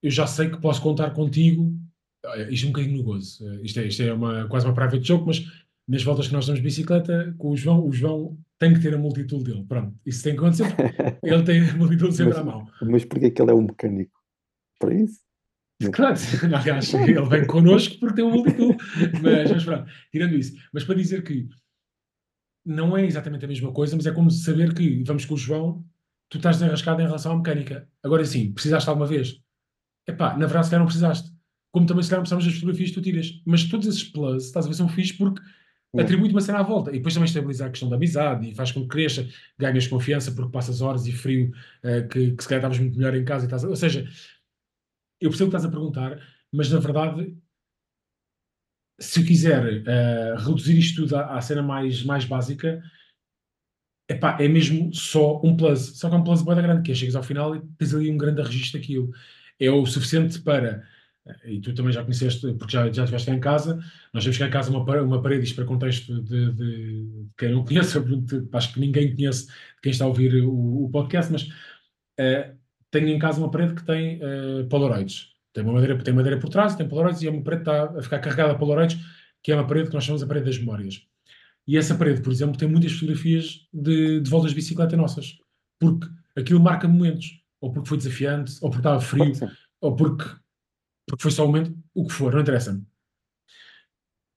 eu já sei que posso contar contigo. eh, Isto é um bocadinho no gozo. Isto é, isto é uma, quase uma private joke, mas nas voltas que nós damos de bicicleta, com o João, o João tem que ter a multitool dele. Pronto, isso tem que acontecer. Ele tem a multitool sempre à mão. Mas porquê que ele é um mecânico? Para isso? Claro, aliás, ele vem connosco porque tem um multitool. Mas, mas pronto, tirando isso. Mas para dizer que não é exatamente a mesma coisa, mas é como saber que vamos com o João, tu estás desenrascado em relação à mecânica. Agora sim, precisaste alguma vez? Epá, na verdade, se calhar não precisaste. Como também se calhar não precisamos das fotografias que tu tiras. Mas todos esses plus, estás a ver, são fixes porque Atribui-te uma cena à volta. E depois também estabiliza a questão da amizade e faz com que cresça, ganhas confiança porque passas horas e frio eh, que, que se calhar estavas muito melhor em casa estás. Ou seja, eu percebo o que estás a perguntar, mas na verdade, se eu quiser eh, reduzir isto tudo à, à cena mais, mais básica, epá, é mesmo só um plus. Só que é um plus bem grande, que é chegas ao final e tens ali um grande registro daquilo. É o suficiente para, e tu também já conheceste, porque já, já estiveste cá em casa, nós temos cá em casa uma, uma parede, isto para contexto de, de- de quem não conhece, acho que ninguém conhece quem está a ouvir o, o podcast, mas eh, tenho em casa uma parede que tem eh, Polaroids. Tem, uma madeira, tem madeira por trás, tem Polaroids e é uma parede que está a ficar carregada a Polaroids, que é uma parede que nós chamamos a parede das memórias. E essa parede, por exemplo, tem muitas fotografias de, de voltas de bicicleta nossas, porque aquilo marca momentos, ou porque foi desafiante, ou porque estava frio, ou porque, porque foi só um momento, o que for, não interessa.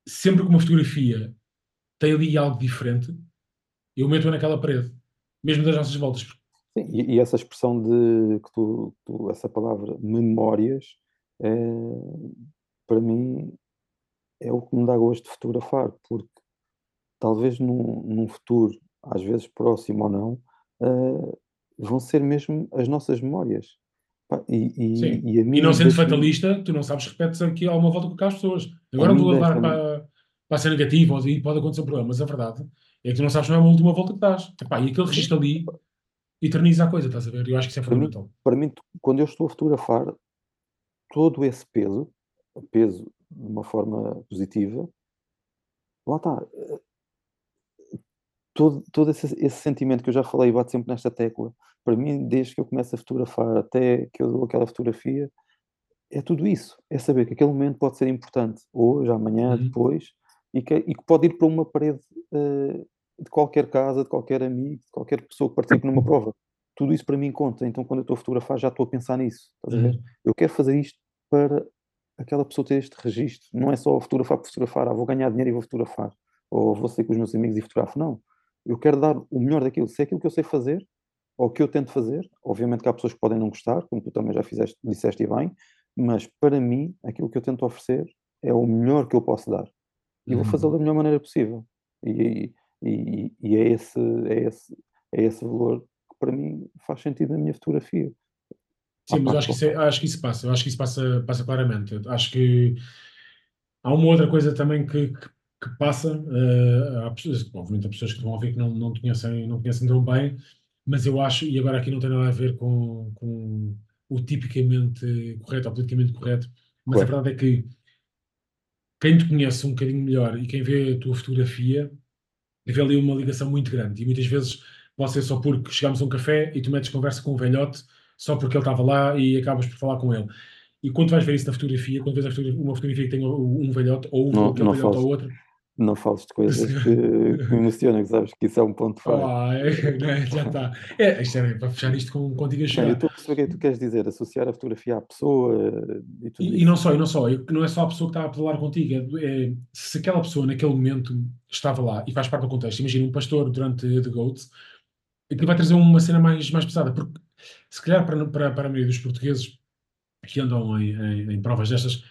Sempre que uma fotografia tem ali algo diferente, eu meto-a naquela parede, mesmo das nossas voltas. Sim, e, e essa expressão de que tu, tu- essa palavra memórias, é, para mim é o que me dá gosto de fotografar, porque talvez num, num futuro, às vezes próximo ou não, eh, vão ser mesmo as nossas memórias. E, e, e a E não sendo fatalista, tu não sabes, repetes aqui alguma volta com aquelas pessoas. Agora vou levar deixa-me- para, para ser negativo, e pode acontecer um problema, mas a verdade é que tu não sabes não é uma última volta que dás. Epá, e aquele registro ali eterniza a coisa, estás a ver? Eu acho que isso é Para mim- fundamental. para mim, quando eu estou a fotografar, todo esse peso, peso de uma forma positiva, lá está. eh, Todo, todo esse, esse sentimento que eu já falei, e bato sempre nesta tecla, para mim, desde que eu começo a fotografar até que eu dou aquela fotografia, é tudo isso. É saber que aquele momento pode ser importante, hoje, amanhã, Uhum. depois, e que, e que pode ir para uma parede eh, de qualquer casa, de qualquer amigo, de qualquer pessoa que participe numa prova. Tudo isso para mim conta. Então, quando eu estou a fotografar, já estou a pensar nisso. Estás a ver? Uhum. Eu quero fazer isto para aquela pessoa ter este registro. Não é só fotografar por fotografar. Ah, vou ganhar dinheiro e vou fotografar. Ou vou sair com os meus amigos e fotografo. Não. Eu quero dar o melhor daquilo. Se é aquilo que eu sei fazer, ou que eu tento fazer, obviamente que há pessoas que podem não gostar, como tu também já fizeste, disseste e bem, mas para mim, aquilo que eu tento oferecer é o melhor que eu posso dar. E vou Uhum. fazê-lo da melhor maneira possível. E, e, e é, esse, é, esse, é esse valor que para mim faz sentido na minha fotografia. Sim, mas acho que isso, é, acho que isso passa, eu acho que isso passa, passa claramente. Acho que há uma outra coisa também que, que, que passa, uh, há pessoas, obviamente há pessoas que vão ouvir que não, não, conhecem, não conhecem tão bem, mas eu acho, e agora aqui não tem nada a ver com, com o tipicamente correto ou politicamente correto, mas a verdade é que quem te conhece um bocadinho melhor e quem vê a tua fotografia vê ali uma ligação muito grande. E muitas vezes pode ser só porque chegamos a um café e tu metes conversa com um velhote só porque ele estava lá e acabas por falar com ele. E quando vais ver isso na fotografia, quando vês fotografia, uma fotografia que tem um velhote ou um não, não velhote ou outro, não fales de coisas que, que me emocionam, que sabes que isso é um ponto forte. Ah, é, é, já está. É, isto é para fechar isto com, contigo a chegar. eu estou a perceber o que é que tu queres dizer, associar a fotografia à pessoa e tudo e, e, não só, e não só, não é só a pessoa que está a falar contigo, é, é, se aquela pessoa naquele momento estava lá e faz parte do contexto, imagina um pastor durante The Goats, que vai trazer uma cena mais, mais pesada, porque se calhar para, para, para a maioria dos portugueses que andam em, em, em provas destas,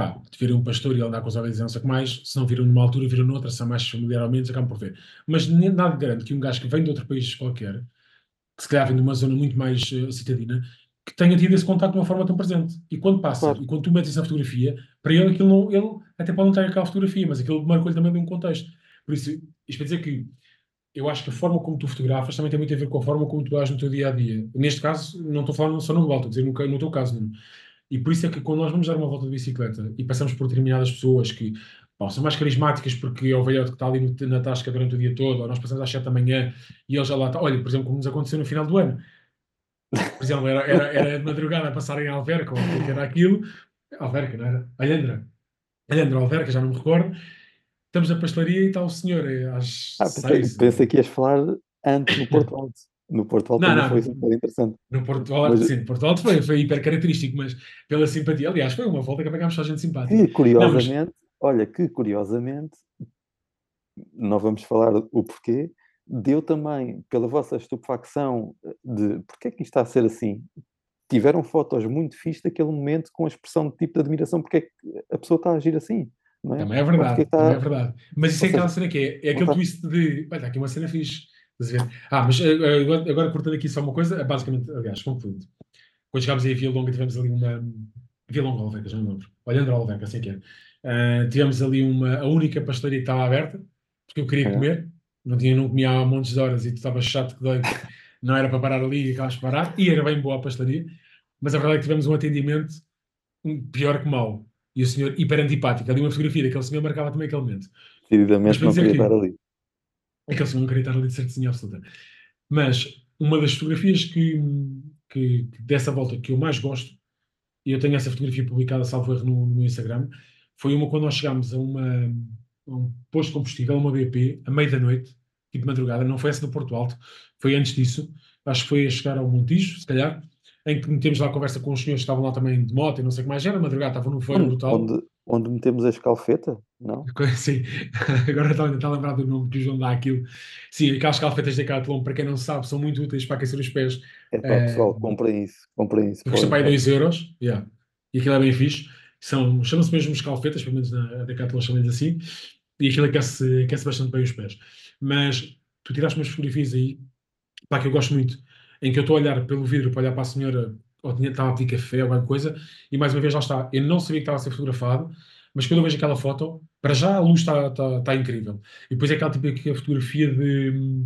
pá, verem um pastor e ele andar com os ovelhas e não sei o que mais, se não viram numa altura, viram noutra, são mais familiar ou menos, acabam por ver. Mas nada garante que um gajo que vem de outro país qualquer, que se calhar vem de uma zona muito mais uh, citadina, que tenha tido esse contato de uma forma tão presente. E quando passa, claro. e quando tu metes essa fotografia, para ele aquilo não, ele até pode não ter aquela fotografia, mas aquilo marcou-lhe também de um contexto. Por isso, isto para dizer que eu acho que a forma como tu fotografas também tem muito a ver com a forma como tu ages no teu dia a dia. Neste caso, não estou falando só no global, estou a dizer no, no teu caso, Nuno. E por isso é que quando nós vamos dar uma volta de bicicleta e passamos por determinadas pessoas que bom, são mais carismáticas porque é o velhote que está ali no, na tasca durante o dia todo, ou nós passamos às 7 da manhã e ele já lá está. Olha, por exemplo, como nos aconteceu no final do ano. Por exemplo, era, era, era de madrugada a passar em Alverca, ou que era aquilo. Alverca, não era? Alhandra. Alhandra, Alverca, já não me recordo. Estamos na pastelaria e está o senhor eh, às ah, seis. Pensei que ias falar antes no Porto Alto. No Porto Alto não, não, foi super interessante. No Porto Alto, mas... sim, no Porto Alto foi, foi hiper característico, mas pela simpatia, aliás, foi uma volta que apanhámos só gente simpática. Que curiosamente, não, mas... olha, que curiosamente, não vamos falar o porquê, deu também, pela vossa estupefacção de porque é que isto está a ser assim, tiveram fotos muito fixas daquele momento com a expressão de tipo de admiração, porque é que a pessoa está a agir assim. É? Também é verdade, está... também é verdade. Mas isso é aquela cena que é, é aquele twist de, olha, aqui uma cena fixe ah, mas eh, eh, agora, agora cortando aqui só uma coisa, é basicamente, aliás, concluindo. Quando chegámos aí a Via Longa, tivemos ali uma. Via Longa Alveca, já não lembro. Olhando Alveca, assim que é. Uh, tivemos ali uma, a única pastelaria que estava aberta, porque eu queria é. comer, não, tinha, não comia há montes de horas e tu estavas chato que dói, não era para parar ali e acabas de parar, e era bem boa a pastelaria, mas a verdade é que tivemos um atendimento pior que mau. E o senhor hiper antipático, ali uma fotografia daquele senhor marcava também aquele momento. Decididamente não queria estar ali. Aquele senhor não queria estar ali de certeza absoluta. Mas uma das fotografias que, que, que, dessa volta que eu mais gosto, e eu tenho essa fotografia publicada, salvo erro, no, no Instagram, foi uma quando nós chegámos a, uma, a um posto de combustível, uma BP, à meia da noite, tipo madrugada, não foi essa do Porto Alto, foi antes disso, acho que foi a chegar ao Montijo, se calhar, em que metemos lá a conversa com os senhores que estavam lá também de moto e não sei o que mais, era madrugada, estavam no fone brutal. Onde, onde metemos a escalfeta, não? Sim, agora está a lembrar do nome que o João dá aquilo. Sim, aquelas escalfetas de Decathlon, para quem não sabe, são muito úteis para aquecer os pés. É pá, é, pessoal, comprem isso, comprem isso. Custa para aí 2 euros, yeah. e aquilo é bem fixe. São, chamam-se mesmo escalfetas, pelo menos na Decathlon chamam assim, e aquilo aquece, aquece bastante bem os pés. Mas tu tiraste umas fotografias aí, pá, que eu gosto muito, em que eu estou a olhar pelo vidro para olhar para a senhora ou tinha, estava a pedir café ou alguma coisa, e mais uma vez lá está. Eu não sabia que estava a ser fotografado, mas quando eu vejo aquela foto, para já a luz está, está, está incrível. E depois é aquela tipo a fotografia de,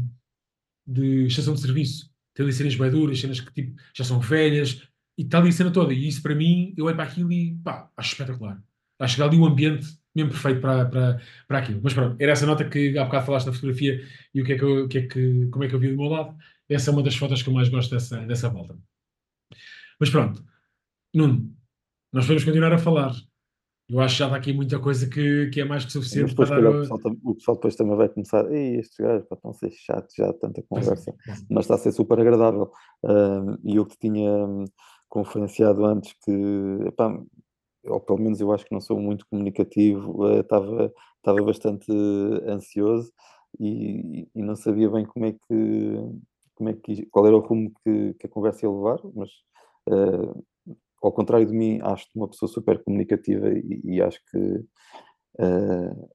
de estação de serviço. Tem ali cenas bem duras, cenas que tipo, já são velhas, e está ali a cena toda. E isso para mim, eu olho para aquilo e pá, acho espetacular. Acho que ali um ambiente mesmo perfeito para, para, para aquilo. Mas pronto, era essa nota que há bocado falaste da fotografia e o que é que, eu, o que, é que como é que eu vi do meu lado. Essa é uma das fotos que eu mais gosto dessa, dessa volta. Mas pronto, Nuno, nós vamos continuar a falar. Eu acho que já está aqui muita coisa que, que é mais que suficiente depois, para dar... O pessoal, o pessoal, depois também vai começar, Ei, estes gajos estão a ser chatos já, tanta conversa, mas está a ser super agradável. Uh, e eu que tinha hum, conferenciado antes que, epá, ou pelo menos eu acho que não sou muito comunicativo, uh, estava, estava bastante ansioso e, e, não sabia bem como é que, como é que qual era o rumo que, que a conversa ia levar, mas Uh, ao contrário de mim, acho-te uma pessoa super comunicativa e, e acho que uh,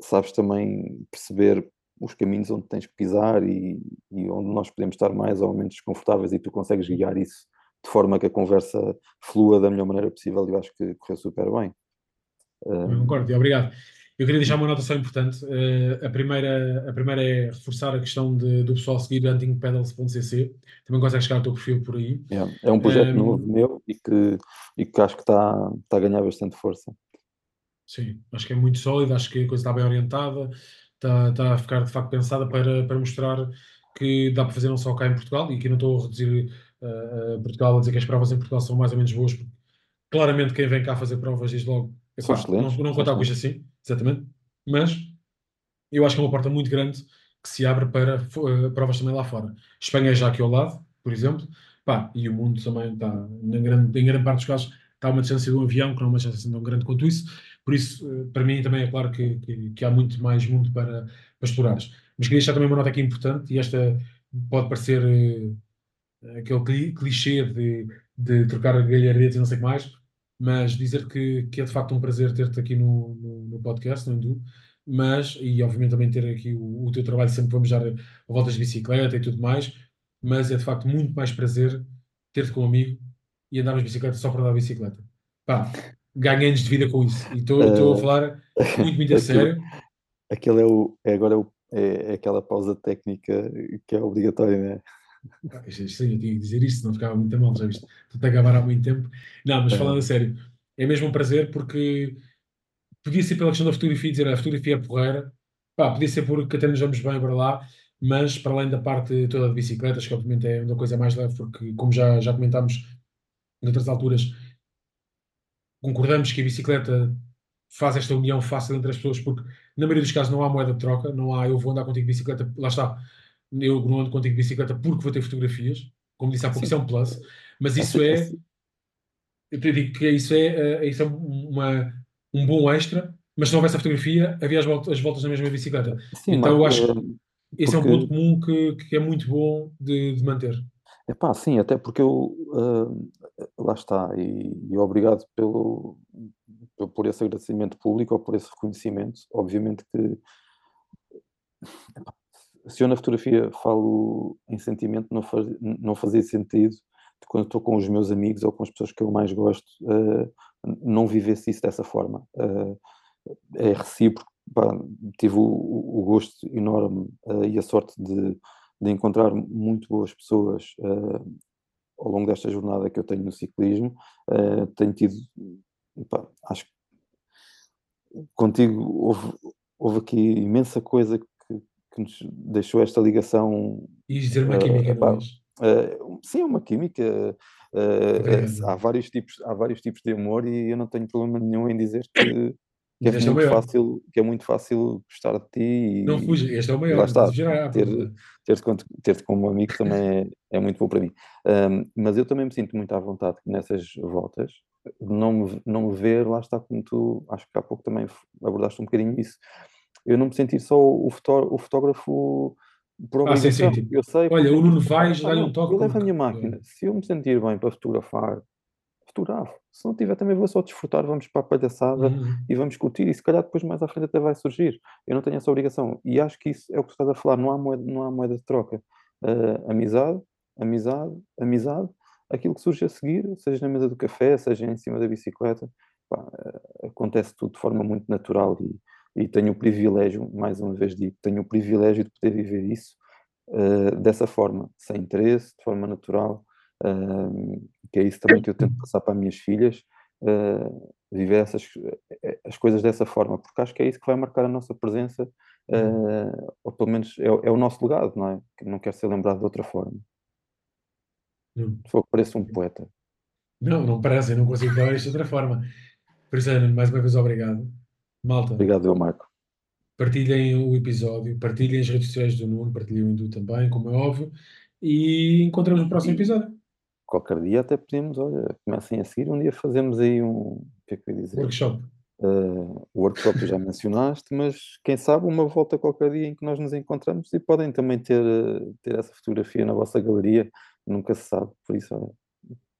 sabes também perceber os caminhos onde tens que pisar e, e, onde nós podemos estar mais ou menos desconfortáveis e tu consegues guiar isso de forma que a conversa flua da melhor maneira possível e eu acho que correu super bem. Eu concordo, obrigado. Eu queria deixar uma nota só importante. Uh, a, primeira, a primeira é reforçar a questão de, do pessoal seguir huntingpedals.cc. Também consegue chegar ao teu perfil por aí. É, é um projeto um, novo meu e que, e que acho que está, está a ganhar bastante força. Sim, acho que é muito sólido, acho que a coisa está bem orientada, está, está a ficar de facto pensada para, para mostrar que dá para fazer não só cá em Portugal, e aqui não estou a reduzir uh, Portugal a dizer que as provas em Portugal são mais ou menos boas, porque claramente quem vem cá fazer provas diz logo, epá, não, não contar com isto assim, exatamente, mas eu acho que é uma porta muito grande que se abre para uh, provas também lá fora. Espanha é já aqui ao lado, por exemplo, pá, e o mundo também está, em grande, em grande parte dos casos, está a uma distância de um avião, que não é uma distância tão grande quanto isso, por isso, uh, para mim também é claro que, que, que há muito mais mundo para, para explorar. Mas queria deixar também uma nota aqui importante, e esta pode parecer uh, aquele clichê de, de trocar galhardetes e não sei o que mais, mas dizer que, que é de facto um prazer ter-te aqui no, no, no, podcast, no Endu, mas, e obviamente também ter aqui o, o teu trabalho, sempre vamos dar voltas de bicicleta e tudo mais, mas é de facto muito mais prazer ter-te como amigo e andarmos de bicicleta só para dar bicicleta. Pá, ganhei anos de vida com isso. E estou uh, a falar muito, muito a sério. Aquele é, o, é agora o, é, é aquela pausa técnica que é obrigatória, não é? Ah, sim, eu tinha que dizer isto, não ficava muito mal, já viste? Estou a acabar há muito tempo. Não, mas falando a sério, é mesmo um prazer porque podia ser pela questão da fotografia, dizer a fotografia é porreira, pá, podia ser porque até nos vamos bem para lá, mas para além da parte toda de bicicletas, que obviamente é uma coisa mais leve, porque como já, já comentámos em outras alturas, concordamos que a bicicleta faz esta união fácil entre as pessoas, porque na maioria dos casos não há moeda de troca, não há eu vou andar contigo de bicicleta, lá está, eu não ando contigo de bicicleta porque vou ter fotografias, como disse há pouco, isso é um plus, mas isso é, eu digo que isso é, uh, isso é uma, um bom extra, mas se não houvesse a fotografia, havia as voltas, as voltas na mesma bicicleta. Sim, então eu acho que esse é um ponto comum que, que é muito bom de, de manter. É pá, sim, até porque eu, uh, lá está, e, e obrigado pelo, por esse agradecimento público ou por esse reconhecimento. Obviamente que se eu na fotografia falo em sentimento, não, faz, não fazia sentido quando estou com os meus amigos ou com as pessoas que eu mais gosto, uh, não vivesse isso dessa forma. Uh, é recíproco. Pá, tive o, o, gosto enorme uh, e a sorte de, de, encontrar muito boas pessoas ao longo desta jornada que eu tenho no ciclismo. tenho tido, pá, acho que contigo houve, houve aqui imensa coisa que nos deixou esta ligação. E dizer uma química, uh, é? Uh, sim, uma química. Uh, há, vários tipos, há vários tipos de amor e eu não tenho problema nenhum em dizer que, que é, muito fácil, que é muito fácil gostar de ti. E, não fuja, este é o maior. Lá está, ter-te ter ter como amigo também é, é muito bom para mim. Um, mas eu também me sinto muito à vontade nessas voltas, não me, não me ver, lá está como tu, acho que há pouco também abordaste um bocadinho isso, eu não me senti só o, fotó o fotógrafo por ah, sim, sim, tipo, eu sei. Olha, o Nuno vai já lhe um toque. Eu levo a minha máquina. Se eu me sentir bem para fotografar, fotografo. Se não tiver, também vou só desfrutar, vamos para a palhaçada uhum. e vamos curtir. E se calhar depois mais à frente até vai surgir. Eu não tenho essa obrigação. E acho que isso é o que estás a falar. Não há moeda, não há moeda de troca. Uh, amizade, amizade, amizade. Aquilo que surge a seguir, seja na mesa do café, seja em cima da bicicleta, pá, uh, acontece tudo de forma muito natural e, e tenho o privilégio, mais uma vez digo, tenho o privilégio de poder viver isso uh, dessa forma, sem interesse, de forma natural, uh, que é isso também que eu tento passar para as minhas filhas, uh, viver essas, as coisas dessa forma, porque acho que é isso que vai marcar a nossa presença, ou pelo menos é, é, o nosso legado, não é? Que não quer ser lembrado de outra forma. Só que pareço um poeta. Não, não parece, eu não consigo falar isto de outra forma. Por isso, mais uma vez, obrigado. Malta. Obrigado, eu, Marco. Partilhem o episódio, partilhem as redes sociais do Nuno, partilhem o Hindu também, como é óbvio, e encontramos no próximo episódio. Qualquer dia até podemos, olha, comecem a seguir, um dia fazemos aí um, o que é que eu ia dizer? Workshop. Uh, o workshop já mencionaste, mas quem sabe uma volta qualquer dia em que nós nos encontramos e podem também ter, ter essa fotografia na vossa galeria, nunca se sabe, por isso olha.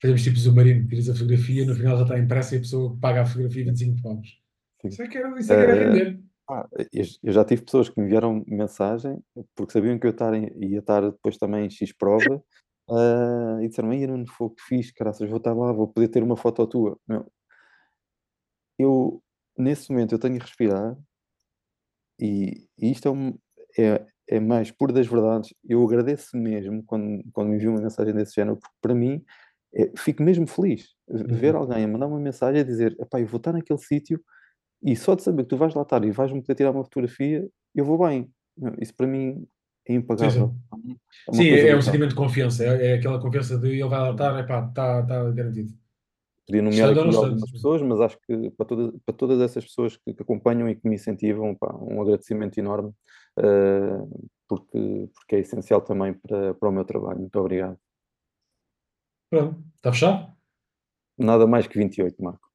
Fazemos tipo submarino, tiras a fotografia, no final já está impressa e a pessoa paga a fotografia 25 paus. Isso é que era, isso é que era uh, render. Ah, eu já tive pessoas que me enviaram mensagem porque sabiam que eu estar em, ia estar depois também em X prova Uh, e disseram, aí não foi que fiz, caraças, vou estar lá, vou poder ter uma foto tua. Não. Eu, nesse momento, eu tenho que respirar e, e isto é, um, é, é mais puro das verdades. Eu agradeço mesmo quando, quando me enviam uma mensagem desse género, porque para mim é, fico mesmo feliz ver Uhum. alguém a mandar uma mensagem a dizer, eu vou estar naquele sítio e só de saber que tu vais lá estar e vais-me poder tirar uma fotografia, eu vou bem. Isso para mim é impagável. sim. É Sim, é, é um sentimento de confiança, é, é aquela confiança de ele vai lá estar, está tá garantido. Podia nomear ou aqui algumas pessoas, mas acho que para, toda, para todas essas pessoas que, que acompanham e que me incentivam, pá, um agradecimento enorme, eh, porque, porque é essencial também para, para o meu trabalho. Muito obrigado. Pronto, está fechado? Nada mais que 28, Marco.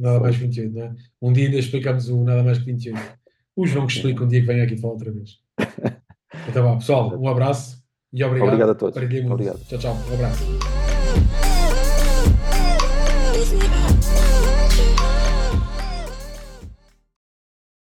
Nada mais que isso. 28, não é? Um dia ainda explicamos o nada mais que 28. O João que explica um dia que vem aqui falar outra vez. Então vá, pessoal, um abraço e obrigado. Obrigado a todos. Obrigado. Tchau, tchau. Um abraço.